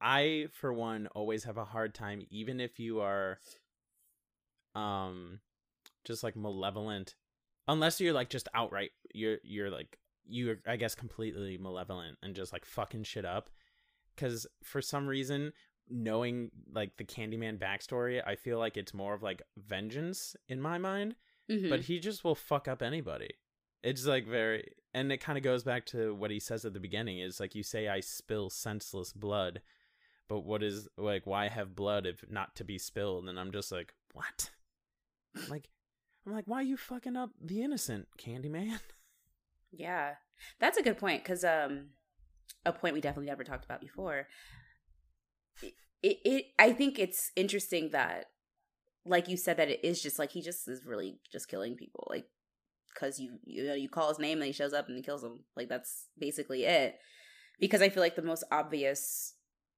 I for one always have a hard time even if you are um just like malevolent unless you're like just outright you're you're like you're I guess completely malevolent and just like fucking shit up cuz for some reason knowing like the Candyman backstory, I feel like it's more of like vengeance in my mind Mhm. but he just will fuck up anybody. It's like very, and it kind of goes back to what he says at the beginning. Is like you say, I spill senseless blood, but what is like why have blood if not to be spilled? And I'm just like, what? like, I'm like, why are you fucking up the innocent, Candyman? Yeah, that's a good point because um, a point we definitely never talked about before. It, it, it, I think it's interesting that, like you said, that it is just like he just is really just killing people, like because you you know you call his name and he shows up and he kills them. Like that's basically it. Because I feel like the most obvious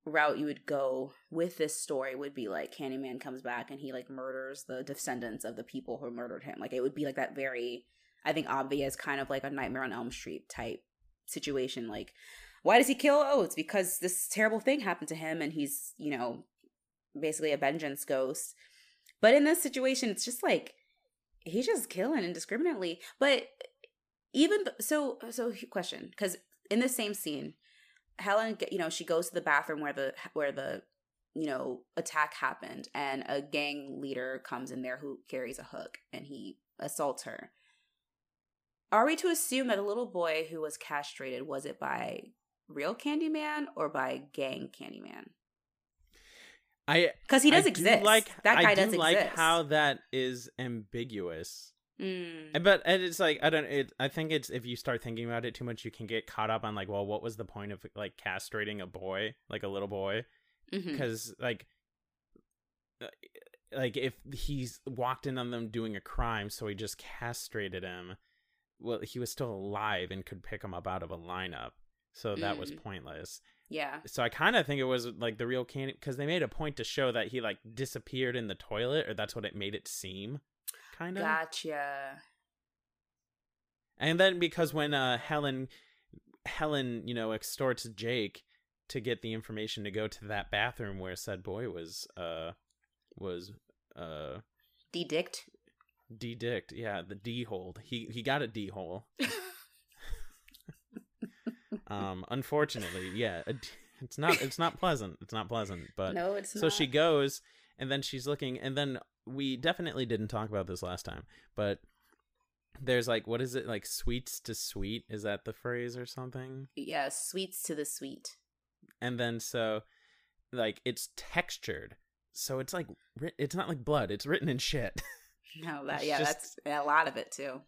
route you would go with this story would be like Candyman comes back and he like murders the descendants of the people who murdered him. Like it would be like that very I think obvious kind of like a Nightmare on Elm Street type situation. Like, why does he kill? Oh, it's because this terrible thing happened to him and he's, you know, basically a vengeance ghost. But in this situation, it's just like he's just killing indiscriminately. But even so, so question because in the same scene, Helen, you know, she goes to the bathroom where the where the you know attack happened, and a gang leader comes in there who carries a hook and he assaults her. Are we to assume that a little boy who was castrated was it by real Candyman or by gang Candyman? I Because he does I do exist. Like that guy I do does like exist. how that is ambiguous. Mm. But and it's like I don't. It, I think it's if you start thinking about it too much, you can get caught up on like, well, what was the point of like castrating a boy, like a little boy? Because like uh, like if he's walked in on them doing a crime so he just castrated him well he was still alive and could pick him up out of a lineup so that was Mm. pointless. Yeah. So I kind of think it was like the real candy because they made a point to show that he like disappeared in the toilet, or that's what it made it seem, kind of. Gotcha. And then because when uh Helen Helen, you know, extorts Jake to get the information to go to that bathroom where said boy was uh was uh Dedict. de-dicked. Yeah, the D hold. He he got a D hole. Um unfortunately, yeah, it's not it's not pleasant. It's not pleasant, but no, it's so not. she goes and then she's looking and then we definitely didn't talk about this last time, but there's like what is it like sweets to sweet is that the phrase or something Yeah, sweets to the sweet. and then so like it's textured so it's like it's not like blood it's written in shit No, that It's yeah, just- that's a lot of it too.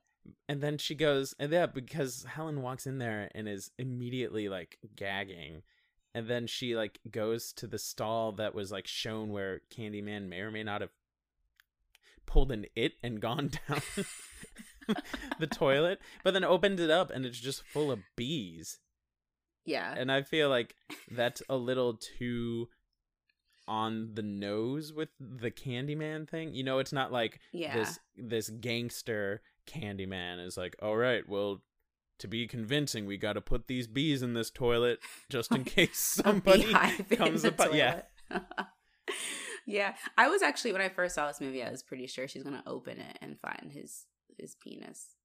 And then she goes and yeah because helen walks in there and is immediately like gagging and then she like goes to the stall that was like shown where candyman may or may not have pulled an it and gone down the toilet but then opened it up and it's just full of bees Yeah. and I feel like that's a little too on the nose with the Candyman thing. You know, it's not like yeah. this this gangster Candyman is like, all right, well, to be convincing, we got to put these bees in this toilet just in case somebody comes upon. Yeah, yeah. I was actually when I first saw this movie, I was pretty sure she's gonna open it and find his his penis.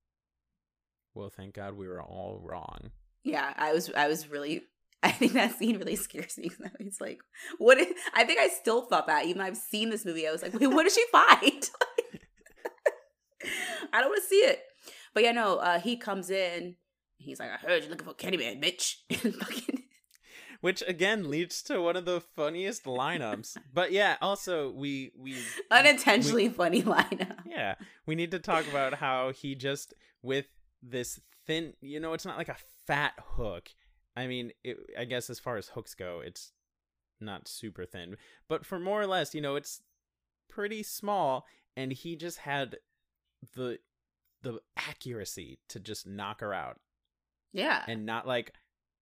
well, thank God we were all wrong. Yeah, I was I was really I think that scene really scares me. It's like, what? Is, I think I still thought that even though I've seen this movie. I was like, wait, what did she find? I don't want to see it. But yeah, no. Uh, he comes in. He's like, I heard you're looking for Candyman, bitch. Fucking Which again leads to one of the funniest lineups. but yeah, also we we unintentionally funny lineup. yeah we need to talk about how he just with this thin you know it's not like a fat hook i mean it, i guess as far as hooks go it's not super thin but for more or less you know it's pretty small and he just had the the accuracy to just knock her out Yeah. and not like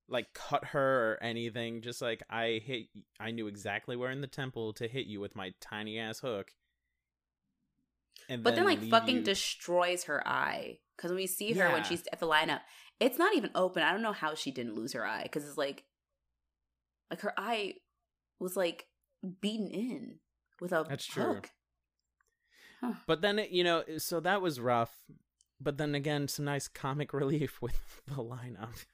like cut her or anything just like i hit i knew exactly where in the temple to hit you with my tiny ass hook and But then, like, fucking you- destroys her eye. Because when we see her when she's at the lineup, it's not even open. I don't know how she didn't lose her eye. Because it's like, like her eye was like beaten in with a That's true. But then, it, you know, so that was rough. But then again, some nice comic relief with the lineup.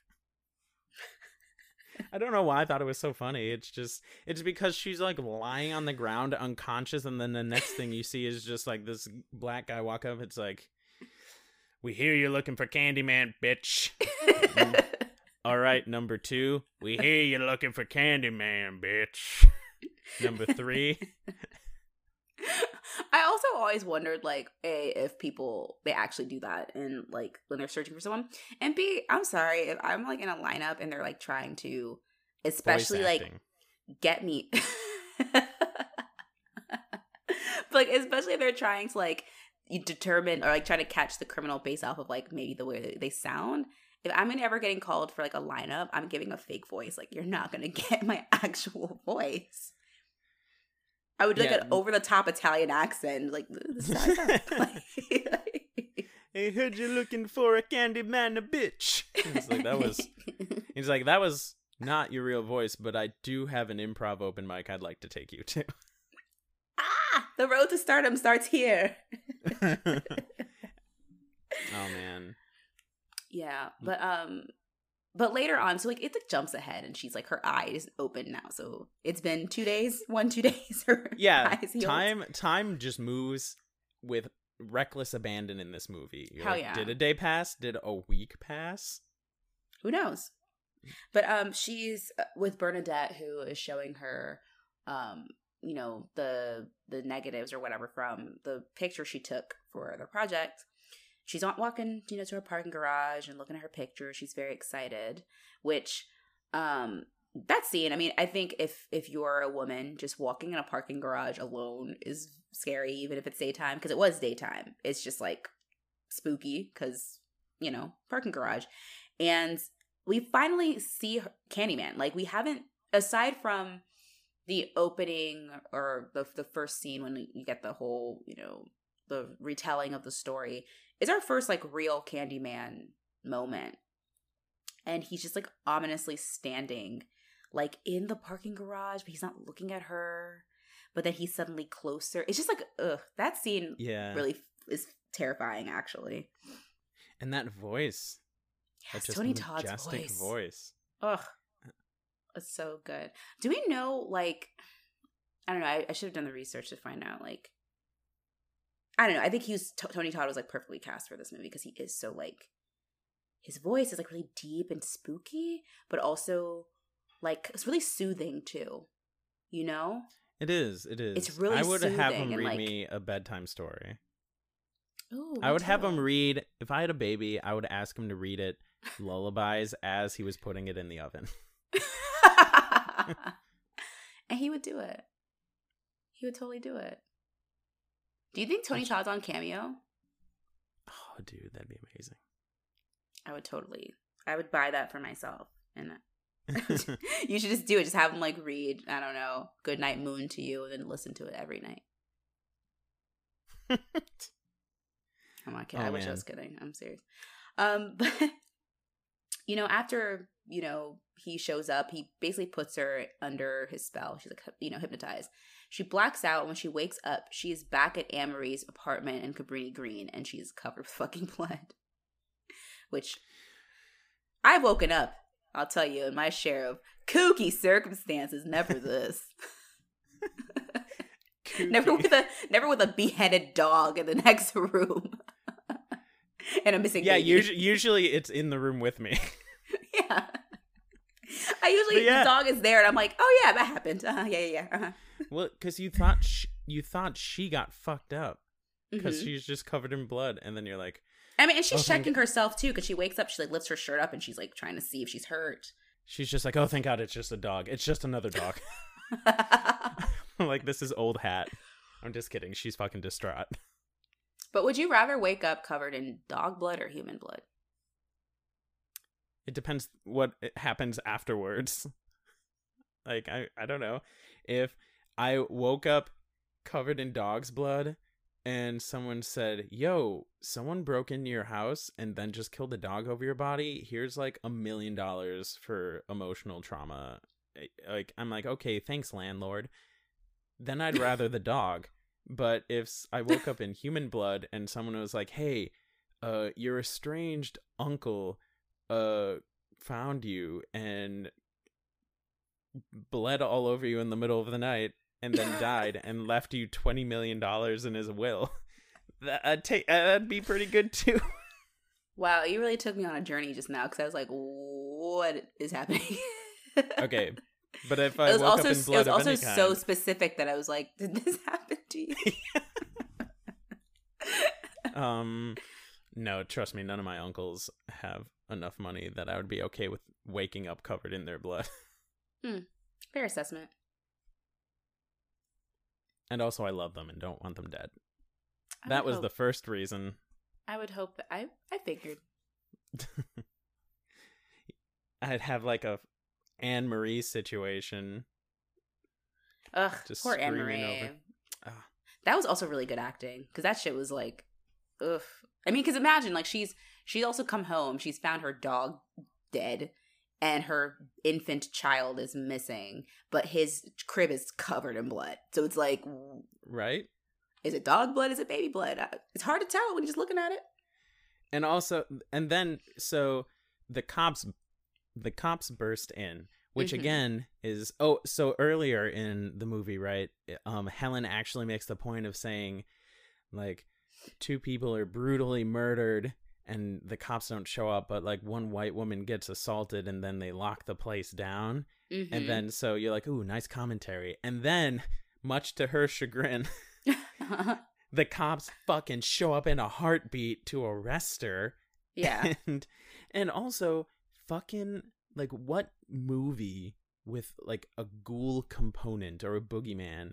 I don't know why I thought it was so funny. It's just, it's because she's like lying on the ground unconscious, and then the next thing you see is just like this black guy walk up. It's like, we hear you're looking for Candyman, bitch. All right, number two, we hear you're looking for Candyman, bitch. Number three, I also always wondered, like, a if people they actually do that, and like when they're searching for someone, and b I'm sorry if I'm like in a lineup and they're like trying to, especially like get me. but like, especially if they're trying to like determine or like try to catch the criminal based off of like maybe the way they sound. If I'm ever getting called for like a lineup, I'm giving a fake voice. Like you're not gonna get my actual voice. I would do like Yeah. an over the top Italian accent, like this guy's like- I heard you're looking for a Candyman, a bitch. It's like that was. He's like that was not your real voice, but I do have an improv open mic I'd like to take you to. ah, the road to stardom starts here. oh man. Yeah, but um, but later on, so like it like jumps ahead, and she's like her eye is open now. So it's been two days, one two days. Yeah, time time just moves with reckless abandon in this movie. You're Hell like, yeah. Did a day pass? Did a week pass? Who knows? But um, she's uh, with Bernadette, who is showing her, um, you know, the the negatives or whatever from the picture she took for the project. She's walking, you know, to her parking garage and looking at her picture. She's very excited, which, um, that scene. I mean, I think if if you're a woman, just walking in a parking garage alone is scary, even if it's daytime, because it was daytime. It's just like spooky because you know parking garage, and we finally see her, Candyman. Like we haven't, aside from the opening or the the first scene when you get the whole, you know, the retelling of the story, is our first like real Candyman moment. And he's just like ominously standing like in the parking garage, but he's not looking at her. But then he's suddenly closer. It's just like, ugh, that scene Yeah. really is terrifying, actually. And that voice. that Yes, just Tony Todd's voice. voice. Ugh, it's so good. Do we know, like, I don't know. I, I should have done the research to find out, like, I don't know. I think he was Tony Todd was like perfectly cast for this movie because he is so like his voice is like really deep and spooky, but also like it's really soothing too. You know? It is. It is. It's really I would have him read like- me a bedtime story. Ooh, I would have him read. If I had a baby, I would ask him to read it lullabies as he was putting it in the oven. and he would do it. He would totally do it. Do you think Tony Todd's on Cameo? Oh, dude, that'd be amazing. I would totally. I would buy that for myself. And you should just do it. Just have him like read, I don't know, Good Night Moon to you and then listen to it every night. I'm not kidding. Oh, I wish I was kidding. I'm serious. Um, but you know, after you know he shows up, he basically puts her under his spell. She's like, you know, hypnotized. She blacks out. When she wakes up, she is back at Anne Marie's apartment in Cabrini Green, and she's covered with fucking blood. Which I've woken up. I'll tell you, in my share of kooky circumstances. Never this. never with a never with a beheaded dog in the next room. and a missing yeah, usually, usually it's in the room with me. yeah. I usually yeah. the dog is there, and I'm like, oh yeah, that happened. Uh-huh, yeah, yeah, yeah. Uh-huh. Well, because you thought sh- you thought she got fucked up because Mhm. she's just covered in blood, and then you're like, I mean, and she's Oh, checking herself too because she wakes up, she like lifts her shirt up, and she's like trying to see if she's hurt. she's just like, oh, thank God, it's just a dog. It's just another dog. like this is old hat. I'm just kidding. She's fucking distraught. but would you rather wake up covered in dog blood or human blood? It depends what it happens afterwards. Like I, I don't know if I woke up covered in dog's blood and someone said, "Yo, someone broke into your house and then just killed a dog over your body. Here's like a million dollars for emotional trauma." Like I'm like, "Okay, thanks landlord." Then I'd rather the dog. But if I woke up in human blood and someone was like, "Hey, uh your estranged uncle uh found you and bled all over you in the middle of the night and then died and left you 20 million dollars in his will that I'd take that'd be pretty good too Wow, you really took me on a journey just now because I was like, what is happening? okay but if i it was woke also up in it was also so kind, specific that I was like, did this happen to you? um no trust me none of my uncles have enough money that i would be okay with waking up covered in their blood Hmm. Fair assessment. And also i love them and don't want them dead I that was the first reason I would hope. that I I figured. i'd have like a anne marie situation Ugh, Just poor Anne Marie. Ah. That was also really good acting because that shit was like, ugh. I mean, because imagine like she's she's also come home. She's found her dog dead, and her infant child is missing, but his crib is covered in blood. So it's like, right is it dog blood? Is it baby blood? It's hard to tell when you're just looking at it. and also and then so the cops the cops burst in which Mhm. again is oh so earlier in the movie right um helen actually makes the point of saying like two people are brutally murdered and the cops don't show up but like one white woman gets assaulted and then they lock the place down. Mhm. and then so you're like ooh nice commentary. And then much to her chagrin the cops fucking show up in a heartbeat to arrest her. Yeah, and and also fucking like what movie with like a ghoul component or a boogeyman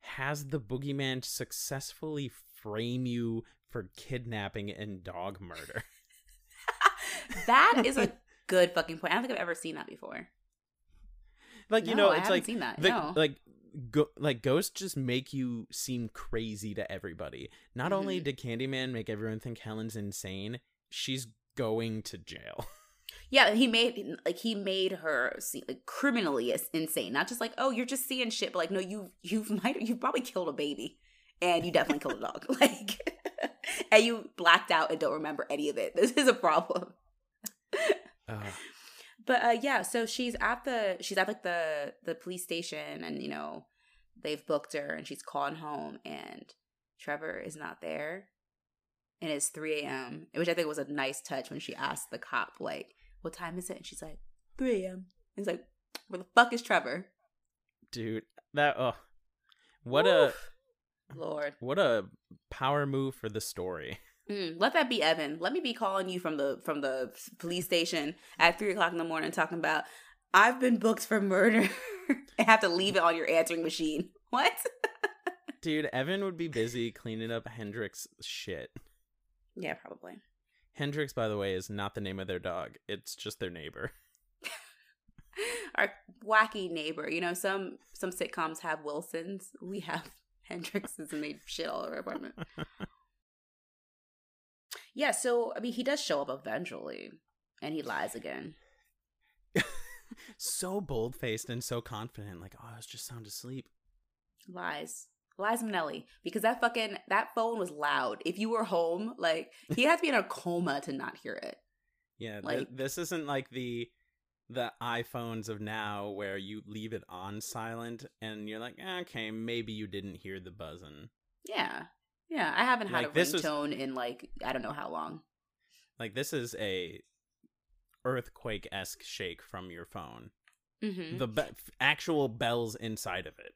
has the boogeyman successfully frame you for kidnapping and dog murder that is a good fucking point. I don't think I've ever seen that before. Like you No, know, it's like seen that. the, no. like go, like ghosts just make you seem crazy to everybody. Not only Mhm. did Candyman make everyone think Helen's insane, she's going to jail. Yeah, he made like he made her see, like criminally insane. Not just like, oh, you're just seeing shit, but like, no, you you've might you've probably killed a baby, and you definitely killed a dog, like, and you blacked out and don't remember any of it. This is a problem. Ugh. But uh yeah, so she's at the she's at like the the police station, and you know they've booked her, and she's calling home, and Trevor is not there. And it's 3 a.m., which I think was a nice touch when she asked the cop, like, what time is it? And she's like, 3 a.m. And he's like, where the fuck is Trevor? dude, that oh, what a Oof. Lord. what a power move for the story. Mm, let that be Evan. Let me be calling you from the from the police station at three o'clock in the morning talking about I've been booked for murder and have to leave it on your answering machine. What? Dude, Evan would be busy cleaning up Hendrix shit. Yeah, probably. Hendrix, by the way, is not the name of their dog. It's just their neighbor. Our wacky neighbor. You know, some some sitcoms have Wilsons. We have Hendrixes and they shit all over our apartment. yeah, so I mean he does show up eventually and he lies again. so bold faced and so confident, like, oh, I was just sound asleep. Lies. Lies Minnelli. Because that fucking that phone was loud. If you were home, like he had to be in a coma to not hear it. Yeah, th- Like- this isn't like the the iPhones of now where you leave it on silent and you're like, "Eh, okay, maybe you didn't hear the buzzing. Yeah. Yeah. I haven't had Like, a this was- ringtone in like I don't know how long. Like this is a earthquake esque shake from your phone. Mm-hmm. The be- actual bells inside of it.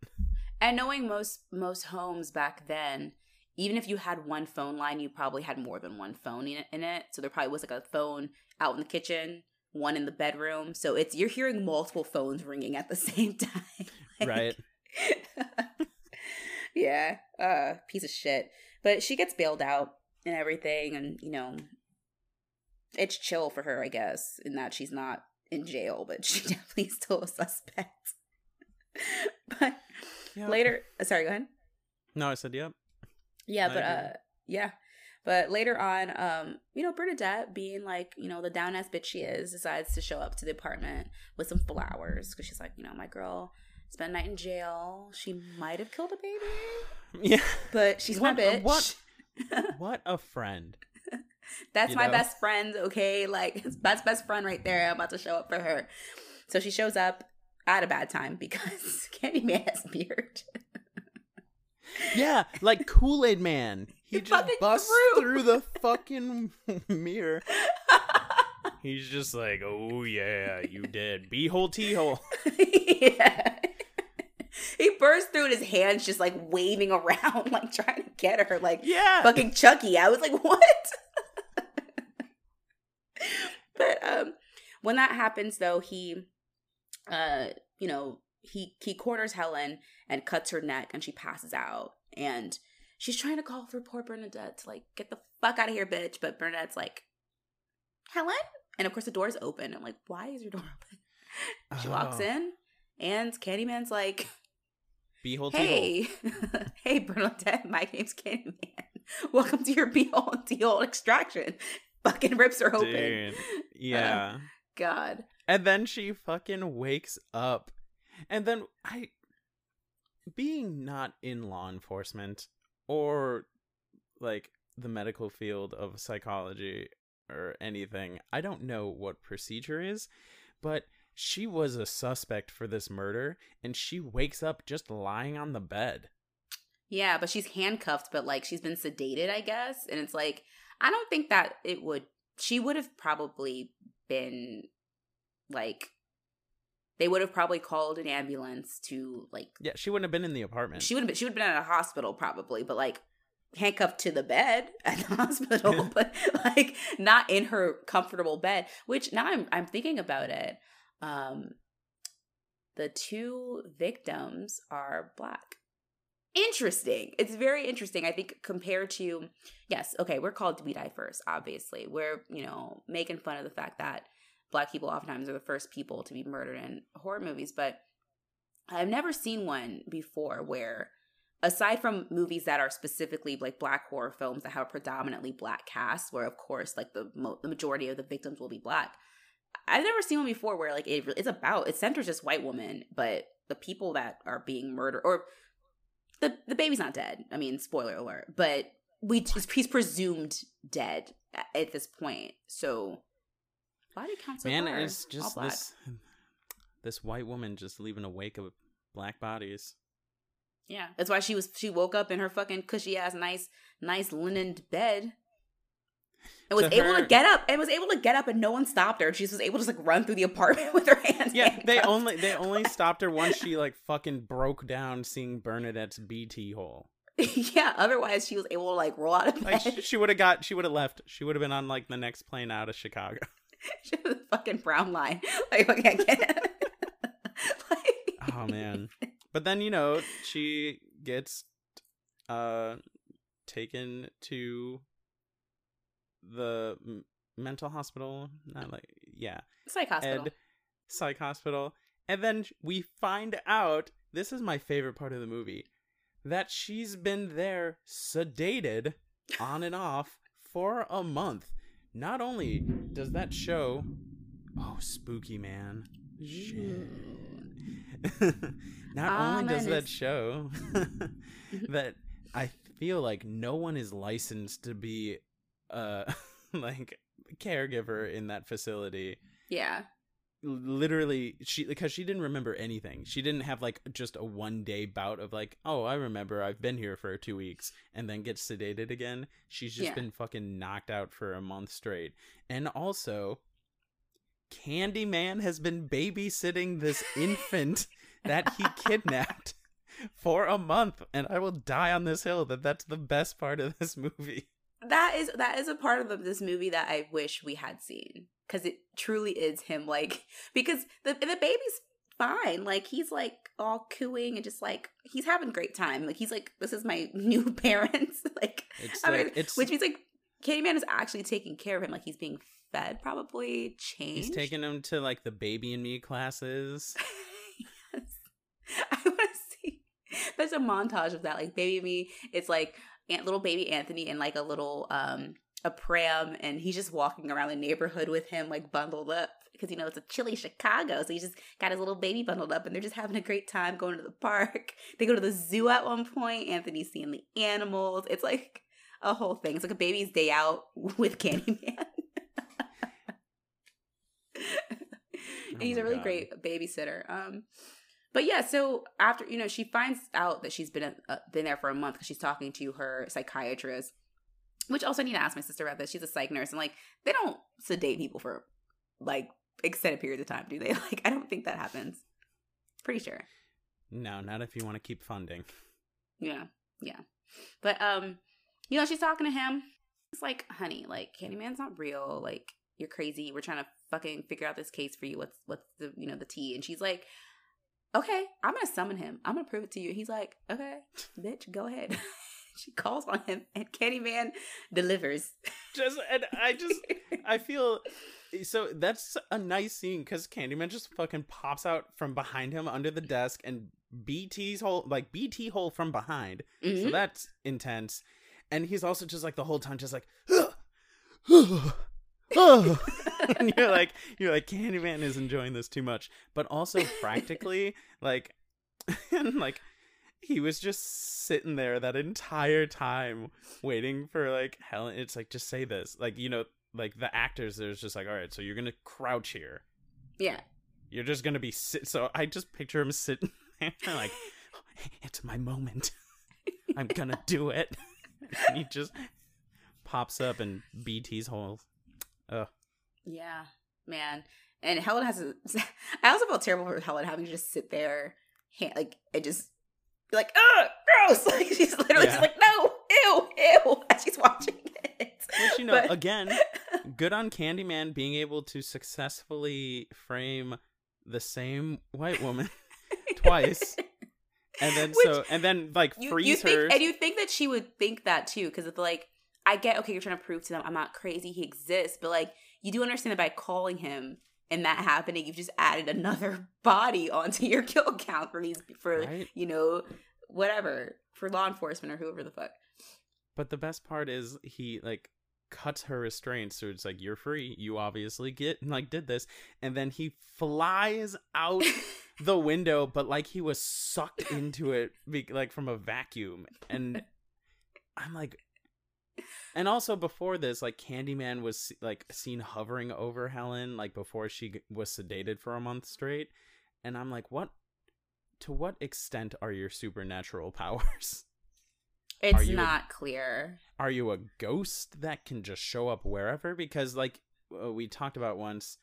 And knowing most most homes back then, even if you had one phone line, you probably had more than one phone. In it. So there probably was like a phone out in the kitchen, one in the bedroom. So it's you're hearing multiple phones ringing at the same time. Like- Right. yeah. Uh piece of shit. But she gets bailed out and everything and you know it's chill for her, I guess, in that she's not in jail, but she definitely is still a suspect. but Yeah. later sorry, go ahead. No, I said yep. Yeah, I but uh yeah. But later on, um, you know, Bernadette being like, you know, the down ass bitch she is, decides to show up to the apartment with some flowers because she's like, you know, my girl spent a night in jail. She might have killed a baby, Yeah. but she's What- my bitch. what? what a friend. That's you my know? best friend, okay? Like that's best friend right there. I'm about to show up for her. So she shows up at a bad time because Candyman has beard. Yeah, like Kool Aid Man. He He just busts through. through the fucking mirror. He's just like, oh yeah, you did. Beehole teehole. yeah. He burst through and his hands just like waving around, like trying to get her, like Yeah. fucking Chucky. I was like, what? but um when that happens though, he uh, you know, he he corners Helen and cuts her neck and she passes out. And she's trying to call for poor Bernadette to like get the fuck out of here, bitch. But Bernadette's like, Helen? And of course the door's open. I'm like, why is your door open? She walks Oh. in and Candyman's like, Beehole teehole. Hey, hey, Bernadette, my name's Candyman. Welcome to your beehole and teal extraction. Fucking rips her open. Dude. Uh, yeah. God. and then she fucking wakes up. And then I being not in law enforcement or like the medical field of psychology or anything, I don't know what procedure is, but she was a suspect for this murder and she wakes up just lying on the bed. Yeah, but she's handcuffed, but like she's been sedated, I guess. And it's like, I don't think that it would, she would have probably been like, they would have probably called an ambulance to like, Yeah, she wouldn't have been in the apartment. she would have been, she would have been at a hospital probably, but like, handcuffed to the bed at the hospital, but like not in her comfortable bed. Which now I'm I'm thinking about it. Um, the two victims are black. Interesting. It's very interesting. I think compared to yes, okay, we're called We Die First. Obviously, we're you know making fun of the fact that black people oftentimes are the first people to be murdered in horror movies, but I've never seen one before where aside from movies that are specifically like black horror films that have a predominantly black cast where of course like the mo- the majority of the victims will be black i've never seen one before where like it, it's about it centers just white women but the people that are being murdered or the the baby's not dead. I mean spoiler alert but we he's presumed dead at this point. So body count so Man, far, it's all just black. this this white woman just leaving a wake of black bodies. Yeah, that's why she was. She woke up in her fucking cushy ass, nice, nice linen bed, and was To able her- to get up. And was able to get up, and no one stopped her. She was able to just like run through the apartment with her hands. Yeah, they only they only stopped her once she like fucking broke down seeing Bernadette's BT hole. yeah. Otherwise, she was able to like roll out of bed. Like she, she would have got she would have left. She would have been on like the next plane out of Chicago. she was a fucking brown line. Like, okay, I can't like, Oh man. But then, you know, she gets uh taken to the m- mental hospital, not like yeah, psych hospital. Ed psych hospital. And then we find out, this is my favorite part of the movie, that she's been there sedated on and off for a month. Not only does that show, oh, spooky man. Shit. Not only does that show that I feel like no one is licensed to be uh like caregiver in that facility yeah. Literally she because she didn't remember anything. She didn't have like just a one day bout of like oh i remember i've been here for two weeks and then get sedated again. She's just Yeah. been fucking knocked out for a month straight. And also candyman has been babysitting this infant that he kidnapped for a month and i will die on this hill that that's the best part of this movie. That is that is a part of this movie that I wish we had seen because it truly is him. Like because the the baby's fine. Like he's like all cooing and just like he's having a great time. Like he's like this is my new parents. like it's I like mean, it's which means like Candyman is actually taking care of him. Like he's being fed, probably changed. he's taking him to like the baby and me classes yes. I want to see. There's a montage of that, like baby me. It's like little baby Anthony in like a little um a pram, and he's just walking around the neighborhood with him, like bundled up because you know it's a chilly Chicago, so he's just got his little baby bundled up, and they're just having a great time going to the park. They go to the zoo at one point. Anthony's seeing the animals. It's like a whole thing. It's like a baby's day out with Candyman. and he's Oh a really God. great babysitter. Um, but yeah, so after you know, she finds out that she's been uh, been there for a month because she's talking to her psychiatrist. Which also I need to ask my sister about this. She's a psych nurse, and like they don't sedate people for like extended periods of time, do they? Like I don't think that happens. Pretty sure. no not if you want to keep funding Yeah, yeah. But um, you know, she's talking to him. It's like, honey, like Candyman's not real. Like you're crazy. We're trying to fucking figure out this case for you. What's what's the you know the tea? And she's like, okay, I'm gonna summon him. I'm gonna prove it to you. He's like, okay, bitch, go ahead. she calls on him, and Candyman delivers. just and i just i feel so that's a nice scene because candyman just fucking pops out from behind him under the desk and bt's hole like bt hole from behind so Mhm. that's intense and he's also just like the whole time just like and you're like you're like candyman is enjoying this too much but also practically like and like he was just sitting there that entire time waiting for like helen it's like just say this like you know like the actors there's just like all right so you're gonna crouch here yeah. you're just gonna be sit so i just picture him sitting there like it's my moment i'm gonna do it and he just pops up and bt's whole Ugh. Yeah, man. And Helen has a. I also felt terrible for Helen having to just sit there, like it just like, "Ugh, gross!" Like she's literally Yeah. just like, "No, ew, ew," as she's watching it. which you know But- again good on candyman being able to successfully frame the same white woman twice and then so and then like you, freeze you think, her and you think that she would think that too, because it's like, I get, okay, you're trying to prove to them I'm not crazy, he exists, but like, you do understand that by calling him and that happening, you've just added another body onto your kill count for these for Right. you know whatever for law enforcement or whoever the fuck. But the best part is he like cuts her restraints, so it's like you're free. You obviously get like did this, and then he flies out the window, but like he was sucked into it, like from a vacuum. And I'm like, and also before this, like Candyman was like seen hovering over Helen, like before she was sedated for a month straight. And I'm like, what? To what extent are your supernatural powers? It's you a- not clear. are you a ghost that can just show up wherever because like uh, we talked about once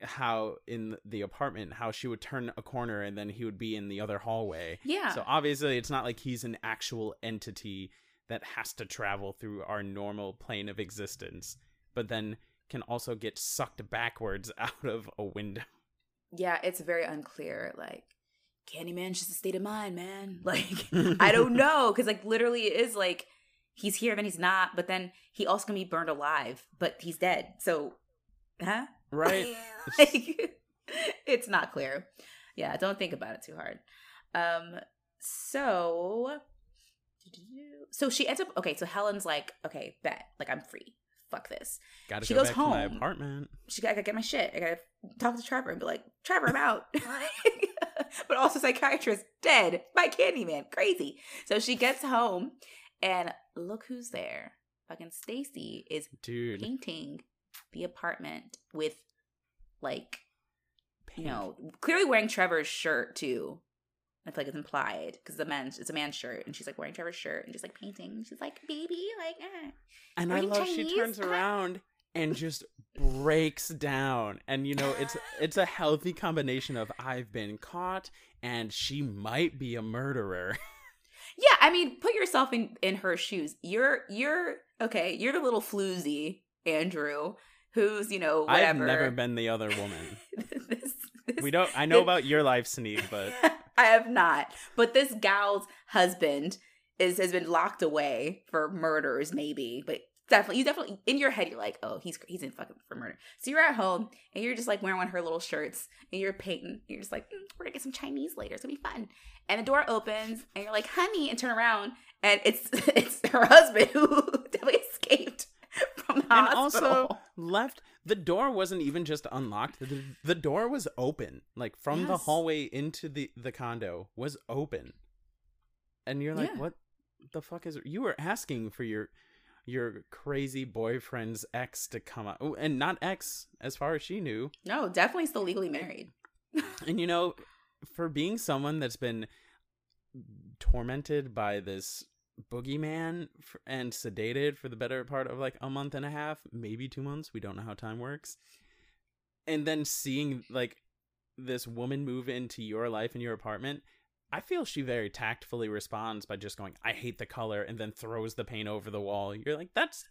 how in the apartment how she would turn a corner and then he would be in the other hallway Yeah. so obviously it's not like he's an actual entity that has to travel through our normal plane of existence but then can also get sucked backwards out of a window yeah, it's very unclear. Like, Candyman's just a state of mind, man. Like, I don't know. Cause, like, literally, it is like he's here, then he's not, but then he also can be burned alive, but he's dead. So, huh? right like, it's not clear. Yeah, don't think about it too hard. Um, so, so she ends up, okay, so Helen's like, okay, bet, like, I'm free. Fuck this. gotta She go goes back to my home. apartment she got, I gotta get my shit. I gotta talk to Trevor and be like, Trevor, I'm out. but also psychiatrist dead by Candyman. Crazy. So she gets home and look who's there. Fucking Stacy is dude painting the apartment with like you know, clearly wearing Trevor's shirt too. I feel like it's implied because the men's it's a man's shirt and she's like wearing Trevor's shirt and just like painting. She's like, baby, like, eh. And Are I love she turns around and just breaks down. And you know, it's it's a healthy combination of I've been caught and she might be a murderer. Yeah, I mean, put yourself in in her shoes. You're you're okay. You're the little floozy Andrew, who's you know I've never been the other woman. this, this, We don't I know about your life, Sneak, but I have not. But this gal's husband is has been locked away for murders, maybe. But definitely, you definitely in your head, you're like, oh, he's he's in fucking for murder. So you're at home and you're just like wearing one of her little shirts and you're painting. You're just like, mm, we're gonna get some Chinese later. It's gonna be fun. And the door opens and you're like, honey, and turn around and it's it's her husband who definitely escaped from the and hospital. also left the door wasn't even just unlocked. The, the door was open. Like from the hallway into the the condo was open. And you're like, Yeah. "What the fuck is you were asking for your your crazy boyfriend's ex to come out. Oh, and not ex as far as she knew. no, definitely still legally married. And you know, for being someone that's been tormented by this boogeyman and sedated for the better part of like a month and a half, maybe two months, we don't know how time works. And then seeing like this woman move into your life in your apartment, I feel she very tactfully responds by just going, I hate the color, and then throws the paint over the wall. You're like, that's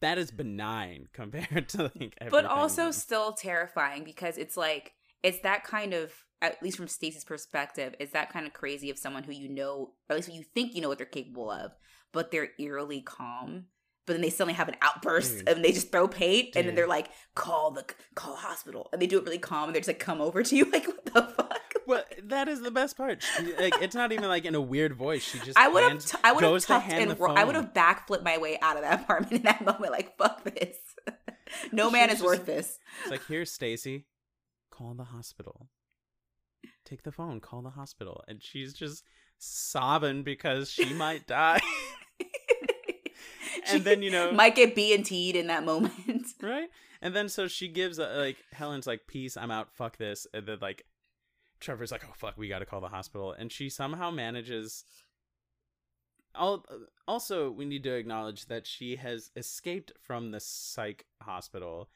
that is benign compared to like but also still terrifying because it's like it's that kind of at least from Stacy's perspective, is that kind of crazy of someone who you know, or at least you think you know what they're capable of, but they're eerily calm. But then they suddenly have an outburst Dude. and they just throw paint and then they're mm. like, call the call hospital. And they do it really calm and they're just like come over to you. Like, what the fuck? Well, that is the best part. She, like, it's not even like in a weird voice. She just I would have, t- I would have tucked and ro- I would have backflipped my way out of that apartment in that moment. Like, fuck this. no man is just- worth this. It's like, here, Stacy, call the hospital. Take the phone, call the hospital, and she's just sobbing because she might die, and then you know, might get B and T'd in that moment. right? And then so she gives uh, like Helen's like, "Peace, I'm out. Fuck this," and then like Trevor's like, "Oh fuck, we got to call the hospital," and she somehow manages. Al- Also, we need to acknowledge that she has escaped from the psych hospital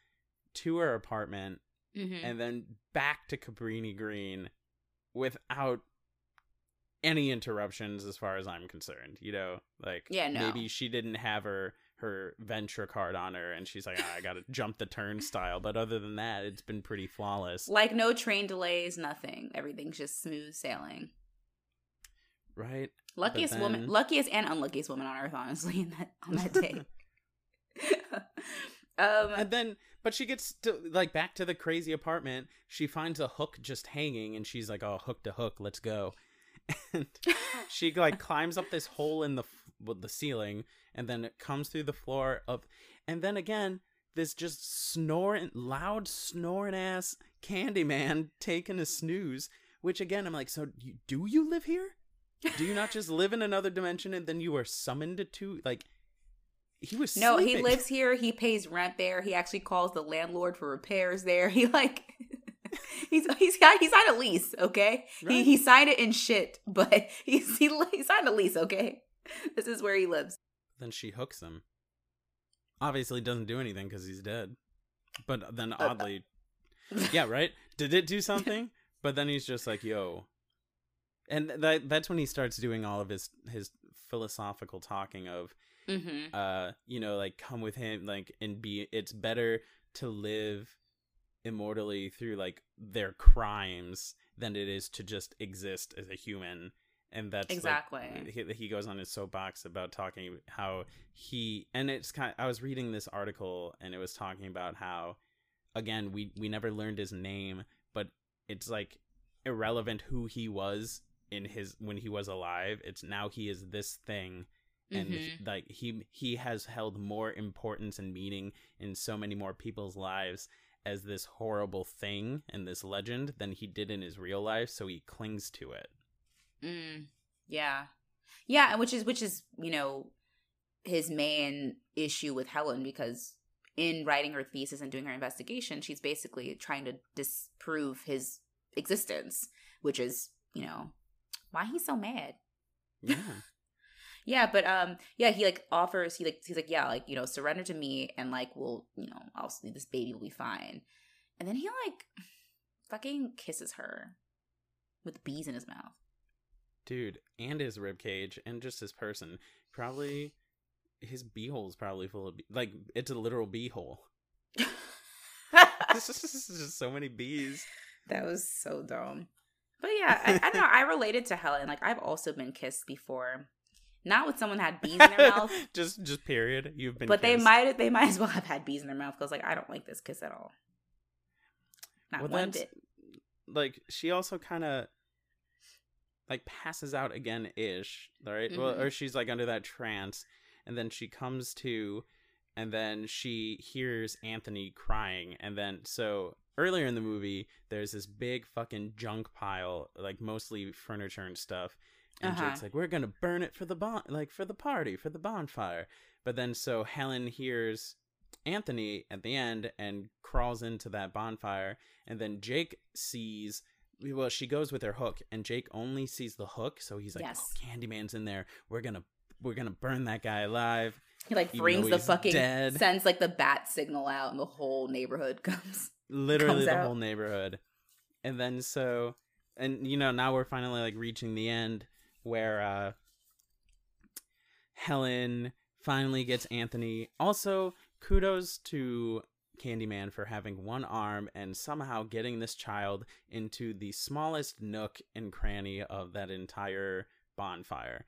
to her apartment Mm-hmm. and then back to Cabrini Green without any interruptions as far as I'm concerned. You know, like Yeah, no. maybe she didn't have her her Ventra card on her and she's like, "Ah, I gotta jump the turnstile. But other than that, it's been pretty flawless. Like no train delays, nothing. Everything's just smooth sailing. right? Luckiest woman, luckiest and unluckiest woman on earth, honestly, in that on that day. Um, and then but she gets to like back to the crazy apartment. She finds a hook just hanging and she's like oh hook to hook let's go. And she like climbs up this hole in the with the ceiling and then it comes through the floor of, and then again this just snoring loud snoring ass candyman taking a snooze which again i'm like so do you live here? Do you not just live in another dimension and then you are summoned to like he was no, he lives here. He pays rent there. He actually calls the landlord for repairs there. He like he's he's got he signed a lease. Okay, he Right. he signed it in shit, but he's he, he signed a lease. Okay, this is where he lives. then she hooks him. Obviously, doesn't do anything because he's dead. But then, Uh, oddly, yeah, right? Did it do something? But then he's just like, "Yo," and that that's when he starts doing all of his his philosophical talking of, Mm-hmm. uh, you know, like come with him, like and be. It's better to live immortally through like their crimes than it is to just exist as a human. And that's like, Exactly. he, he goes on his soapbox about talking how he and it's kind I was reading this article and it was talking about how again we we never learned his name but it's like irrelevant who he was in his when he was alive it's now he is this thing and Mhm. like he he has held more importance and meaning in so many more people's lives as this horrible thing and this legend than he did in his real life so he clings to it Mm, yeah, yeah, and which is which is you know his main issue with Helen because in writing her thesis and doing her investigation, she's basically trying to disprove his existence, which is you know why he's so mad. yeah Yeah, but um, yeah, he like offers he like he's like yeah, like you know surrender to me and like we'll you know I'll this baby will be fine, and then he like fucking kisses her with bees in his mouth. dude, and his rib cage, and just his person. Probably his beehole's probably full of bee- like it's a literal beehole. This is just so many bees. That was so dumb. But yeah, I, I don't know. I related to Helen. Like I've also been kissed before, not with someone had bees in their mouth, just just period. You've been but they might they might as well have had bees in their mouth because like I don't like this kiss at all. Not Well, one bit. like she also kind of like passes out again ish right well Mhm. or she's like under that trance and then she comes to and then she hears anthony crying and then so earlier in the movie there's this big fucking junk pile like mostly furniture and stuff and Uh-huh. jake's like we're gonna burn it for the bon like for the party for the bonfire but then so helen hears anthony at the end and crawls into that bonfire and then Jake sees well she goes with her hook and Jake only sees the hook so he's like Yes. oh Candyman's in there we're going to we're to burn that guy alive He like brings the fucking dead. sends like the bat signal out, and the whole neighborhood comes. literally Comes the out. whole neighborhood and then so and you know now we're finally like reaching the end where uh Helen finally gets Anthony also kudos to Candyman for having one arm and somehow getting this child into the smallest nook and cranny of that entire bonfire.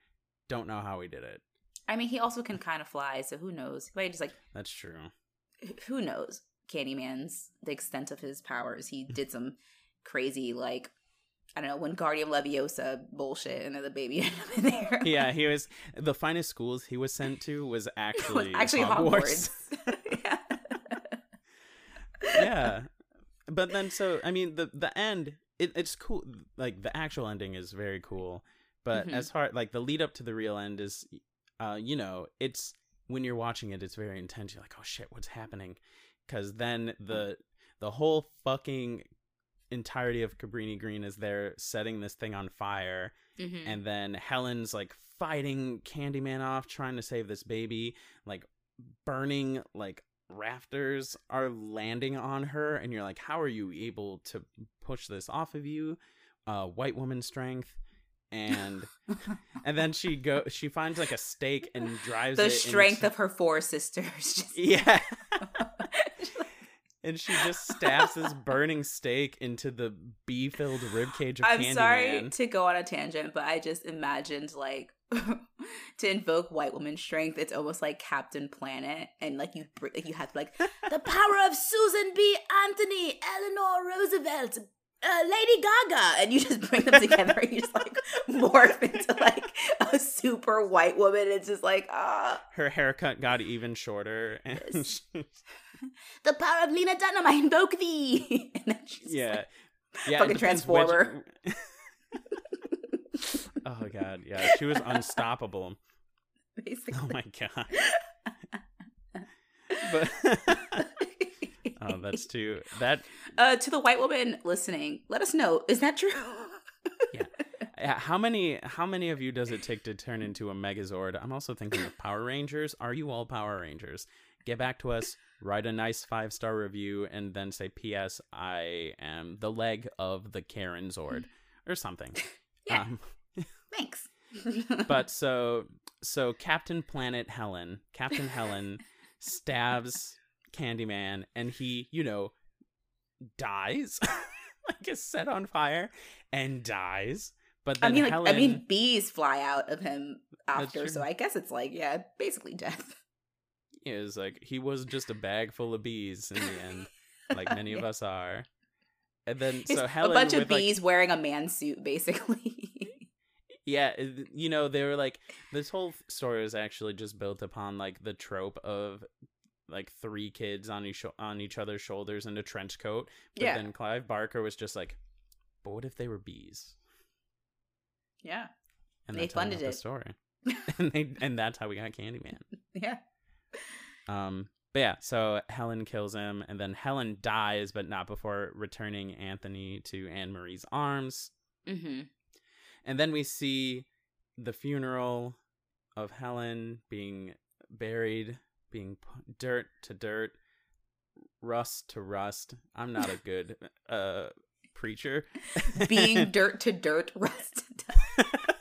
Don't know how he did it. I mean, he also can kind of fly, so who knows? But just like That's true. who knows? Candyman's the extent of his powers. He did some crazy like I don't know when Wingardium Leviosa bullshit, and then the baby ended up in there. Yeah, he was the finest schools he was sent to was It was actually actually Hogwarts. Hogwarts. yeah. yeah but then so i mean the the end it, it's cool like the actual ending is very cool but Mhm. as far like the lead up to the real end is uh you know it's when you're watching it it's very intense you're like oh shit what's happening because then the the whole fucking entirety of cabrini green is there setting this thing on fire Mhm. and then Helen's like fighting Candyman off, trying to save this baby. Like burning like rafters are landing on her, and you're like, how are you able to push this off of you? Uh, white woman strength. And and then she go she finds like a stake and drives the strength of her four sisters. Just- yeah. And she just stabs this burning stake into the bee-filled ribcage of I'm Candyman. sorry to go on a tangent, but I just imagined like to invoke white woman strength, it's almost like Captain Planet, and like you you have like the power of Susan B. Anthony, Eleanor Roosevelt, uh, Lady Gaga, and you just bring them together and you just like morph into like a super white woman. It's just like ah, Her haircut got even shorter, and the power of Lena Dunham, I invoke thee. And then she's yeah, like, yeah, Fucking depends which- Transformer. oh god, yeah, she was unstoppable. basically. Oh my god. But oh, that's too that uh, to the white woman listening, let us know. Is that true? Yeah, How many how many of you does it take to turn into a Megazord? I'm also thinking of Power Rangers. Are you all Power Rangers? Get back to us, write a nice five star review, and then say, "P.S. I am the leg of the Karen Zord," or something. Yeah. Um, Thanks. but so so Captain Planet Helen, Captain Helen stabs Candyman, and he, you know, dies. like is set on fire and dies. But I then mean, like, Helen, I mean, bees fly out of him after, so I guess it's like, yeah, basically death. Is like he was just a bag full of bees in the end, like many of us are. And then It's so Helen a bunch of with, like- bees wearing a man suit, basically. Yeah, you know, they were like this whole story is actually just built upon like the trope of like three kids on each on each other's shoulders in a trench coat. But Yeah. then Clive Barker was just like, "But what if they were bees?" yeah, And They funded it. the story. and they and that's how we got Candyman. yeah. Um, but yeah, so Helen kills him, and then Helen dies, but not before returning Anthony to Anne Marie's arms. Mm-hmm. And then we see the funeral of Helen being buried, being dirt to dirt, rust to rust. I'm not a good uh preacher. Being dirt to dirt, rust to rust.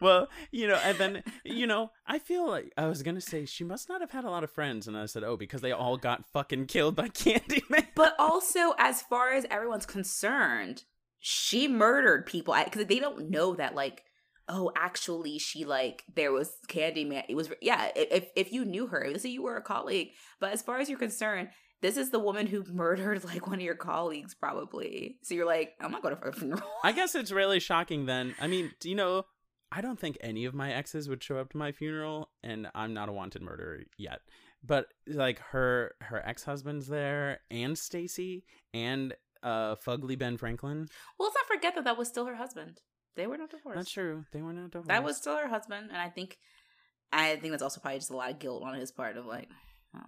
well, you know, and then you know, I feel like I was gonna say she must not have had a lot of friends, and I said, oh, because they all got fucking killed by Candyman. but also, as far as everyone's concerned, she murdered people because they don't know that, like, oh, actually, she like there was Candyman. It was yeah. If if you knew her, let's say you were a colleague, but as far as you're concerned. This is the woman who murdered like one of your colleagues, probably. So you're like, I'm not going to funeral. I guess it's really shocking then. I mean, do you know, I don't think any of my exes would show up to my funeral, and I'm not a wanted murderer yet. But like her her ex husband's there, and Stacy, and uh Fugly Ben Franklin. Well, let's not forget that that was still her husband. They were not divorced. That's true. They were not divorced. That was still her husband, and I think, I think that's also probably just a lot of guilt on his part of like, oh.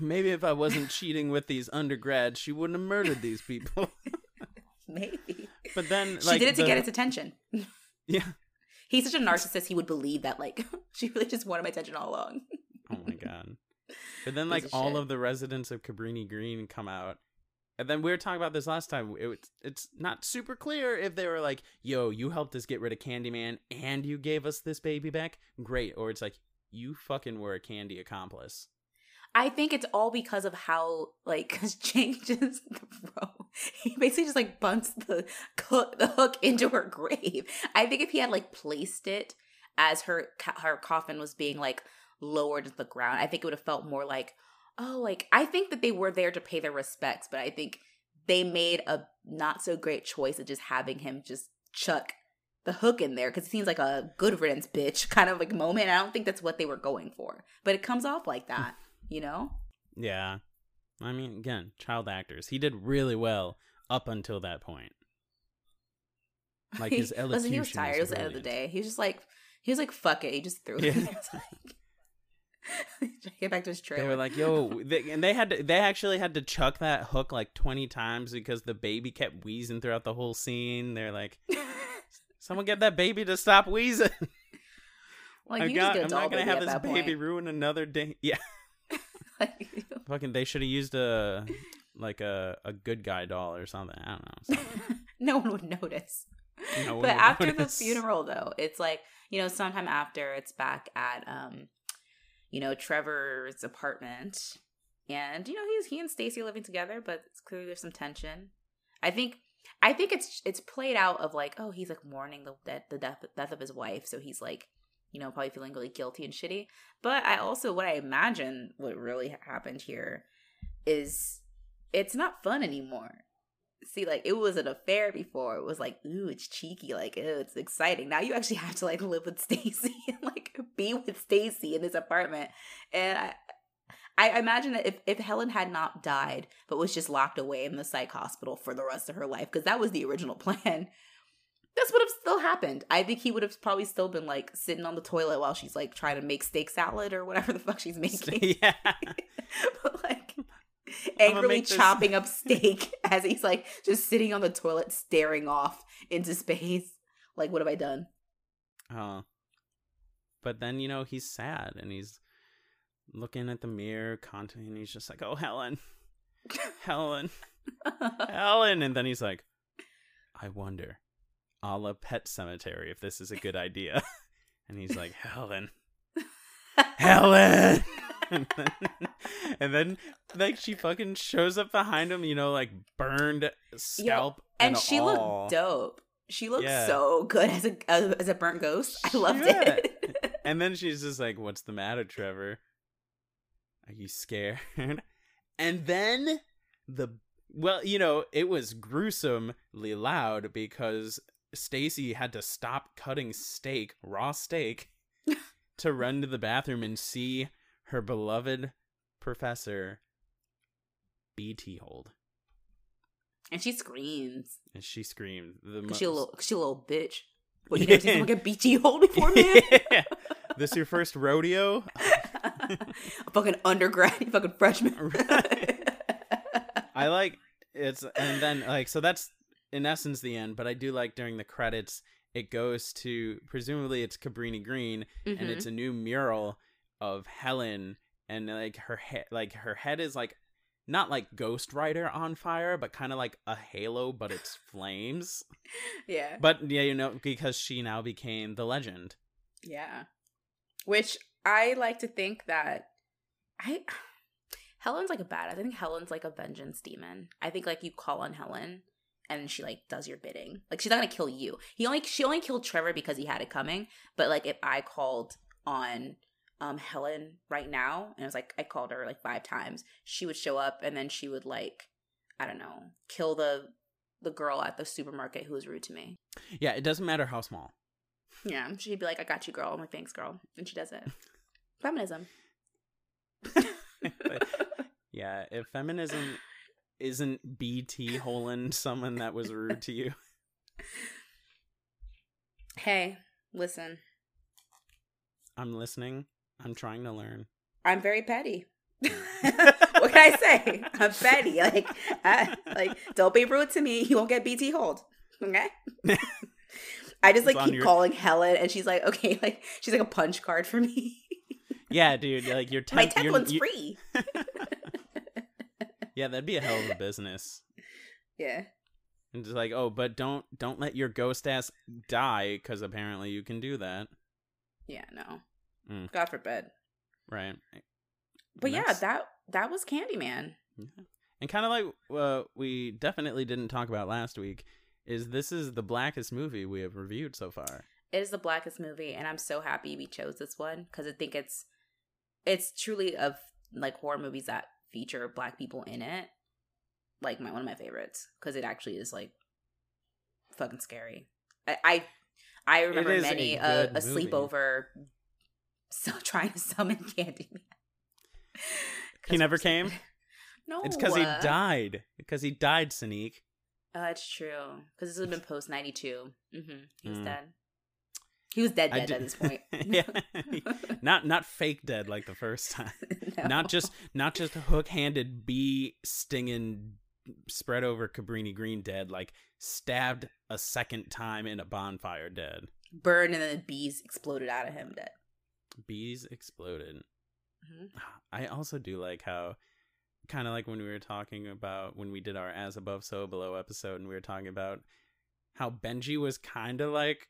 maybe if I wasn't cheating with these undergrads, she wouldn't have murdered these people. maybe but then, she like, did it to the- get its attention. Yeah. He's such a narcissist; he would believe that like she really just wanted my attention all along. Oh my god. But then, like, all shit. of the residents of Cabrini Green come out. And then we were talking about this last time. It, it's not super clear if they were like, yo, you helped us get rid of Candyman and you gave us this baby back. Great. Or it's like, you fucking were a candy accomplice. I think it's all because of how like changes the. He basically just like bunts the co- the hook into her grave. I think if he had like placed it as her her coffin was being like lowered to the ground, I think it would have felt more like oh, like I think that they were there to pay their respects, but I think they made a not so great choice of just having him just chuck the hook in there because it seems like a good riddance bitch kind of like moment. I don't think that's what they were going for, but it comes off like that you know? Yeah. I mean, again, child actors. He did really well up until that point. Like his elocution. Listen, he was tired. It was the end of the day. He was just like, he was like, fuck it. He just threw it. Yeah. in there. It's like- Get back to his trailer. They were like, "Yo," they, and they had to. They actually had to chuck that hook like twenty times because the baby kept wheezing throughout the whole scene. They're like, "Someone get that baby to stop wheezing." like I you got, just get I'm not gonna have this baby point. ruin another day. Yeah, Like, fucking. They should have used a like a a good guy doll or something. I don't know. no one would notice. No one but after notice. the funeral, though, it's like you know, sometime after, it's back at um, you know, Trevor's apartment, and you know, he's he and Stacy living together, but it's clearly there's some tension. I think I think it's it's played out of like, oh, he's like mourning the death the death death of his wife, so he's like, you know, probably feeling really guilty and shitty. But I also what I imagine what really happened here is it's not fun anymore. See, like it was an affair before. It was like, ooh, it's cheeky, like ooh, it's exciting. Now you actually have to like live with Stacy and like be with Stacy in this apartment. And I I imagine that if, if Helen had not died, but was just locked away in the psych hospital for the rest of her life, because that was the original plan, this would have still happened. I think he would have probably still been like sitting on the toilet while she's like trying to make steak salad or whatever the fuck she's making. yeah. but like angrily chopping up steak as he's like just sitting on the toilet staring off into space. Like, what have I done? Oh. But then, you know, he's sad and he's looking at the mirror constantly and he's just like, Oh Helen. Helen. Helen and then he's like, I wonder, a la Pet Sematary, if this is a good idea. and he's like, Helen. Helen and then, and then like she fucking shows up behind him, you know, like burned scalp and and, she all. looked dope. She looked Yeah. so good as a as, as a burnt ghost. I loved Yeah. it. And then she's just like, "What's the matter, Trevor? Are you scared?" And then the well, you know, it was gruesomely loud because Stacy had to stop cutting steak, raw steak, to run to the bathroom and see her beloved professor BT hold. and she screams And she screamed the she a little, she a little bitch. What you never seen someone get BT hold before, man? Yeah. This your first rodeo? a fucking undergrad, you fucking freshman. Right. I like it's and then like so that's in essence the end, but I do like during the credits it goes to presumably it's Cabrini Green and Mhm. it's a new mural of Helen and like her head like her head is like not like Ghost Rider on fire, but kind of like a halo, but it's flames. yeah, But yeah, you know, because she now became the legend. yeah. Which I like to think that I Helen's like a badass. I think Helen's like a vengeance demon. I think like you call on Helen and she like does your bidding. Like she's not gonna kill you. He only she only killed Trevor because he had it coming. But like if I called on um Helen right now and it was like I called her like five times, she would show up and then she would like I don't know, kill the the girl at the supermarket who was rude to me. Yeah, it doesn't matter how small. Yeah, she'd be like, "I got you, girl." I'm like, "Thanks, girl," and she does it. Feminism. But, yeah, if feminism isn't BT holing someone that was rude to you. hey, listen, I'm listening. I'm trying to learn. I'm very petty. what can I say? I'm petty. Like, I, like, don't be rude to me. You won't get BT hold. Okay. I just like keep your- calling Helen, and she's like, okay, like she's like a punch card for me. Yeah, dude, like your My temp, tenth one's you- free. Yeah, that'd be a hell of a business. Yeah. And just like, oh, but don't don't let your ghost ass die because apparently you can do that, Yeah. No. Mm. God forbid. right? But yeah, that that was Candyman. and kind of like uh, we definitely didn't talk about last week is this is the blackest movie we have reviewed so far. it is the blackest movie and i'm so happy we chose this one because i think it's it's truly of like horror movies that feature black people in it like my one of my favorites because it actually is like fucking scary i i, I remember is a many a, a sleepover so trying to summon candyman He never came? no It's because he uh, died. Because he died, Sneak. uh, it's true because this would have been post 92 mm-hmm. he was Mm. dead he was dead dead did- at this point yeah, not not fake dead like the first time. No. Not just not just hook-handed bee stinging spread over Cabrini Green dead, like stabbed a second time in a bonfire dead. burned and then the bees exploded out of him dead. Bees exploded. Mhm. I also do like how kind of like when we were talking about when we did our as above so below episode and we were talking about how Benji was kind of like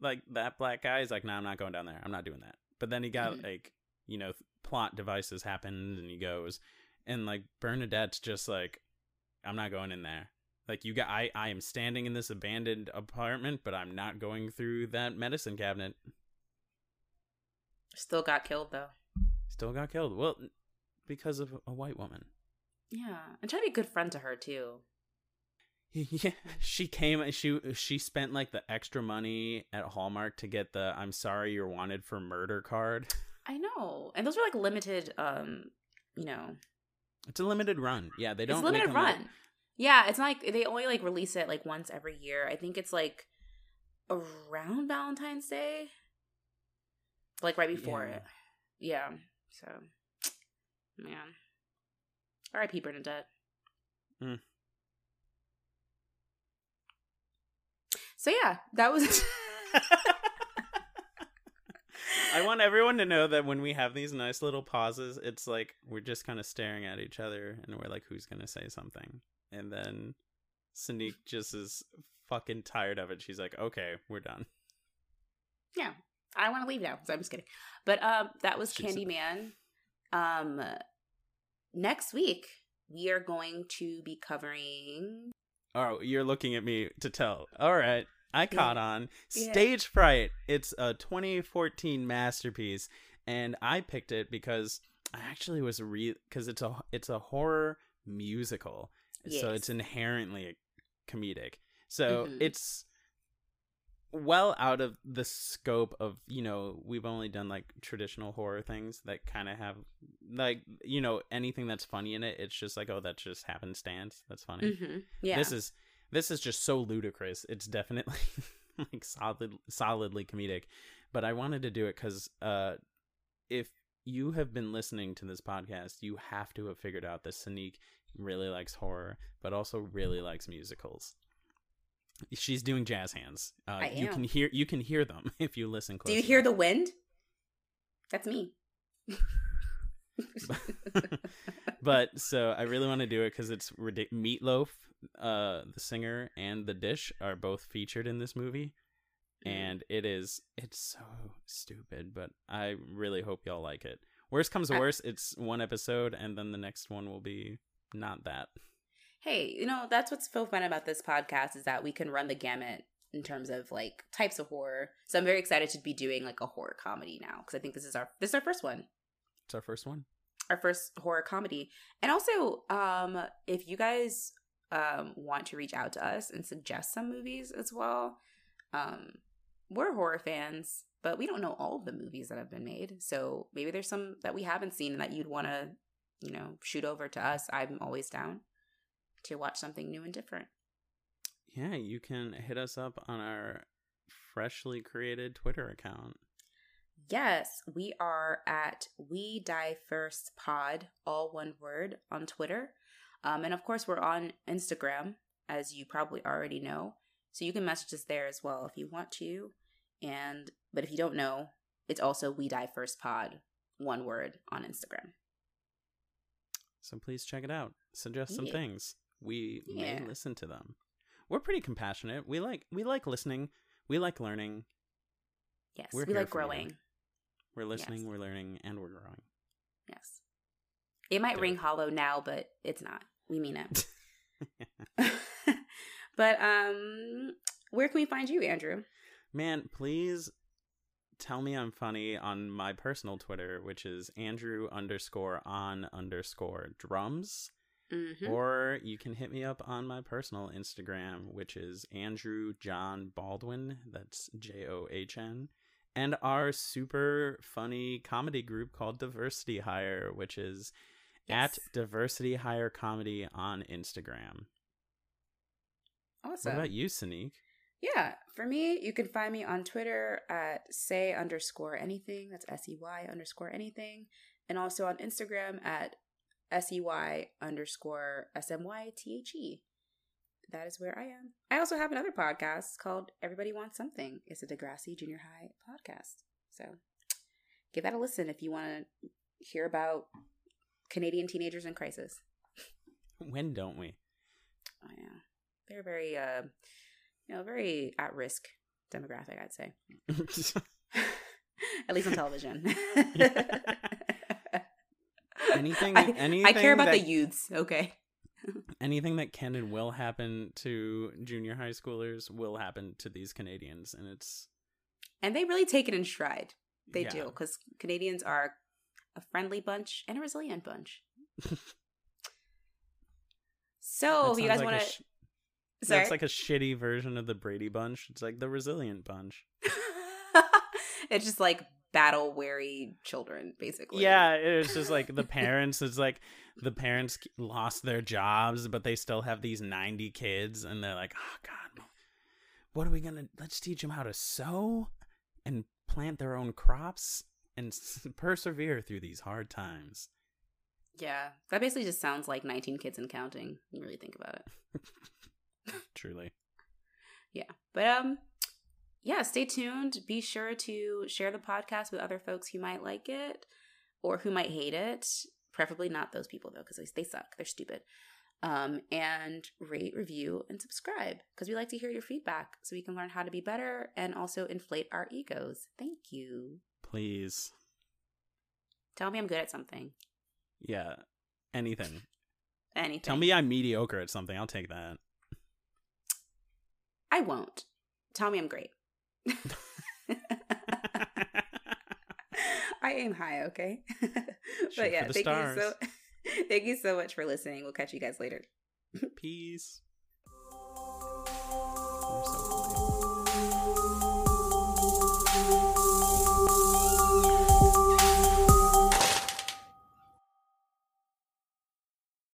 like that black guy is like no I'm not going down there I'm not doing that but then he got Mhm. like you know plot devices happened and he goes and like Bernadette's just like I'm not going in there Like you got, I, I am standing in this abandoned apartment, but I'm not going through that medicine cabinet. Still got killed though. Still got killed. Well, because of a white woman. Yeah, and try to be a good friend to her too. Yeah, she came. She she spent like the extra money at Hallmark to get the "I'm sorry you're wanted for murder" card. I know, and those are like limited. Um, you know, It's a limited run. Yeah, they don't it's limited them, like- run. Yeah, it's not like they only like release it like once every year. I think it's like around Valentine's Day, like right before Yeah. it. Yeah. So, man, R.I.P. Bernadette. Hmm. So yeah, that was. I want everyone to know that when we have these nice little pauses, it's like we're just kind of staring at each other and we're like, who's going to say something? And then Sanique just is fucking tired of it. She's like, okay, we're done. yeah, I want to leave now. So I'm just kidding. But um, that was She's- Candyman. Um, next week we are going to be covering. Oh, you're looking at me to tell. All right. I caught on. Yeah. Stage Fright. It's a 2014 masterpiece and I picked it because I actually was re cuz it's a it's a horror musical. So it's inherently comedic. So Mhm. it's well out of the scope of, you know, we've only done like traditional horror things that kind of have like, you know, anything that's funny in it, it's just like, oh, that's just happenstance. That's funny Mm-hmm. Yeah. this is this is just so ludicrous it's definitely like solid solidly comedic but i wanted to do it because uh if you have been listening to this podcast you have to have figured out that Sanique really likes horror but also really likes musicals she's doing jazz hands uh I you can hear you can hear them if you listen close. Do you hear the wind? That's me. but so I really want to do it because it's ridic- Meatloaf, uh, the singer, and the dish are both featured in this movie, Mm. and it is it's so stupid, but I really hope y'all like it. Worst comes to worst, it's one episode, and then the next one will be not that. Hey, you know, that's what's so fun about this podcast is that we can run the gamut in terms of like types of horror. So I'm very excited to be doing like a horror comedy now because I think this is our this is our first one. It's our first one. our first horror comedy. And also, um, if you guys um, want to reach out to us and suggest some movies as well, um, we're horror fans, but we don't know all of the movies that have been made. So maybe there's some that we haven't seen that you'd want to, you know, shoot over to us. I'm always down to watch something new and different. Yeah, you can hit us up on our freshly created Twitter account. Yes, we are at We Die First Pod, all one word, on Twitter. Um, and of course, we're on Instagram, as you probably already know. So you can message us there as well if you want to. And but if you don't know, it's also We Die First Pod, one word on Instagram. So please check it out. Suggest some Yeah. things. We Yeah. may listen to them. We're pretty compassionate. We like we like listening. We like learning. Yes, We're we like for you. growing. We're listening, Yes. we're learning, and we're growing. Yes, it might ring hollow now, but it's not. We mean it. but um, where can we find you, Andrew? Man, please tell me I'm funny on my personal Twitter, which is Andrew underscore on underscore drums. Mm-hmm. Or you can hit me up on my personal Instagram, which is Andrew John Baldwin. That's J O H N. And our super funny comedy group called Diversity Hire, which is Yes. at Diversity Hire Comedy on Instagram. Awesome. What about you, Sanique? Yeah, for me, you can find me on Twitter at say underscore anything. That's S E Y underscore anything. And also on Instagram at S E Y underscore S M Y T H E. That is where I am. I also have another podcast called Everybody Wants Something. It's a Degrassi Junior High podcast. So give that a listen if you want to hear about Canadian teenagers in crisis. When don't we? Oh yeah, they're very, uh, you know, very at risk demographic. I'd say, at least on television. Anything- I, anything I care about that- the youths. Okay. Anything that can and will happen to junior high schoolers will happen to these Canadians, and it's And they really take it in stride. They yeah. do, because Canadians are a friendly bunch and a resilient bunch. so, you guys like want to. sh- Sorry. That's like a shitty version of the Brady Bunch. It's like the resilient bunch. it's just like battle weary children, basically. Yeah, it's just like the parents. It's like the parents lost their jobs, but they still have these ninety kids, and they're like, "Oh God, what are we gonna? Let's teach them how to sew and plant their own crops and persevere through these hard times." Yeah. That basically just sounds like 19 kids and counting. You really think about it. Truly, Yeah. But um yeah, stay tuned. Be sure to share the podcast with other folks who might like it or who might hate it. Preferably not those people though, because they, suck. They're stupid. Um, and rate, review, and subscribe because we like to hear your feedback so we can learn how to be better and also inflate our egos. Thank you. please, Tell me I'm good at something. yeah, anything. Anything. Tell me I'm mediocre at something. I'll take that. I won't. Tell me I'm great. I aim high, okay? But yeah, thank stars. you so thank you so much for listening. We'll catch you guys later. Peace.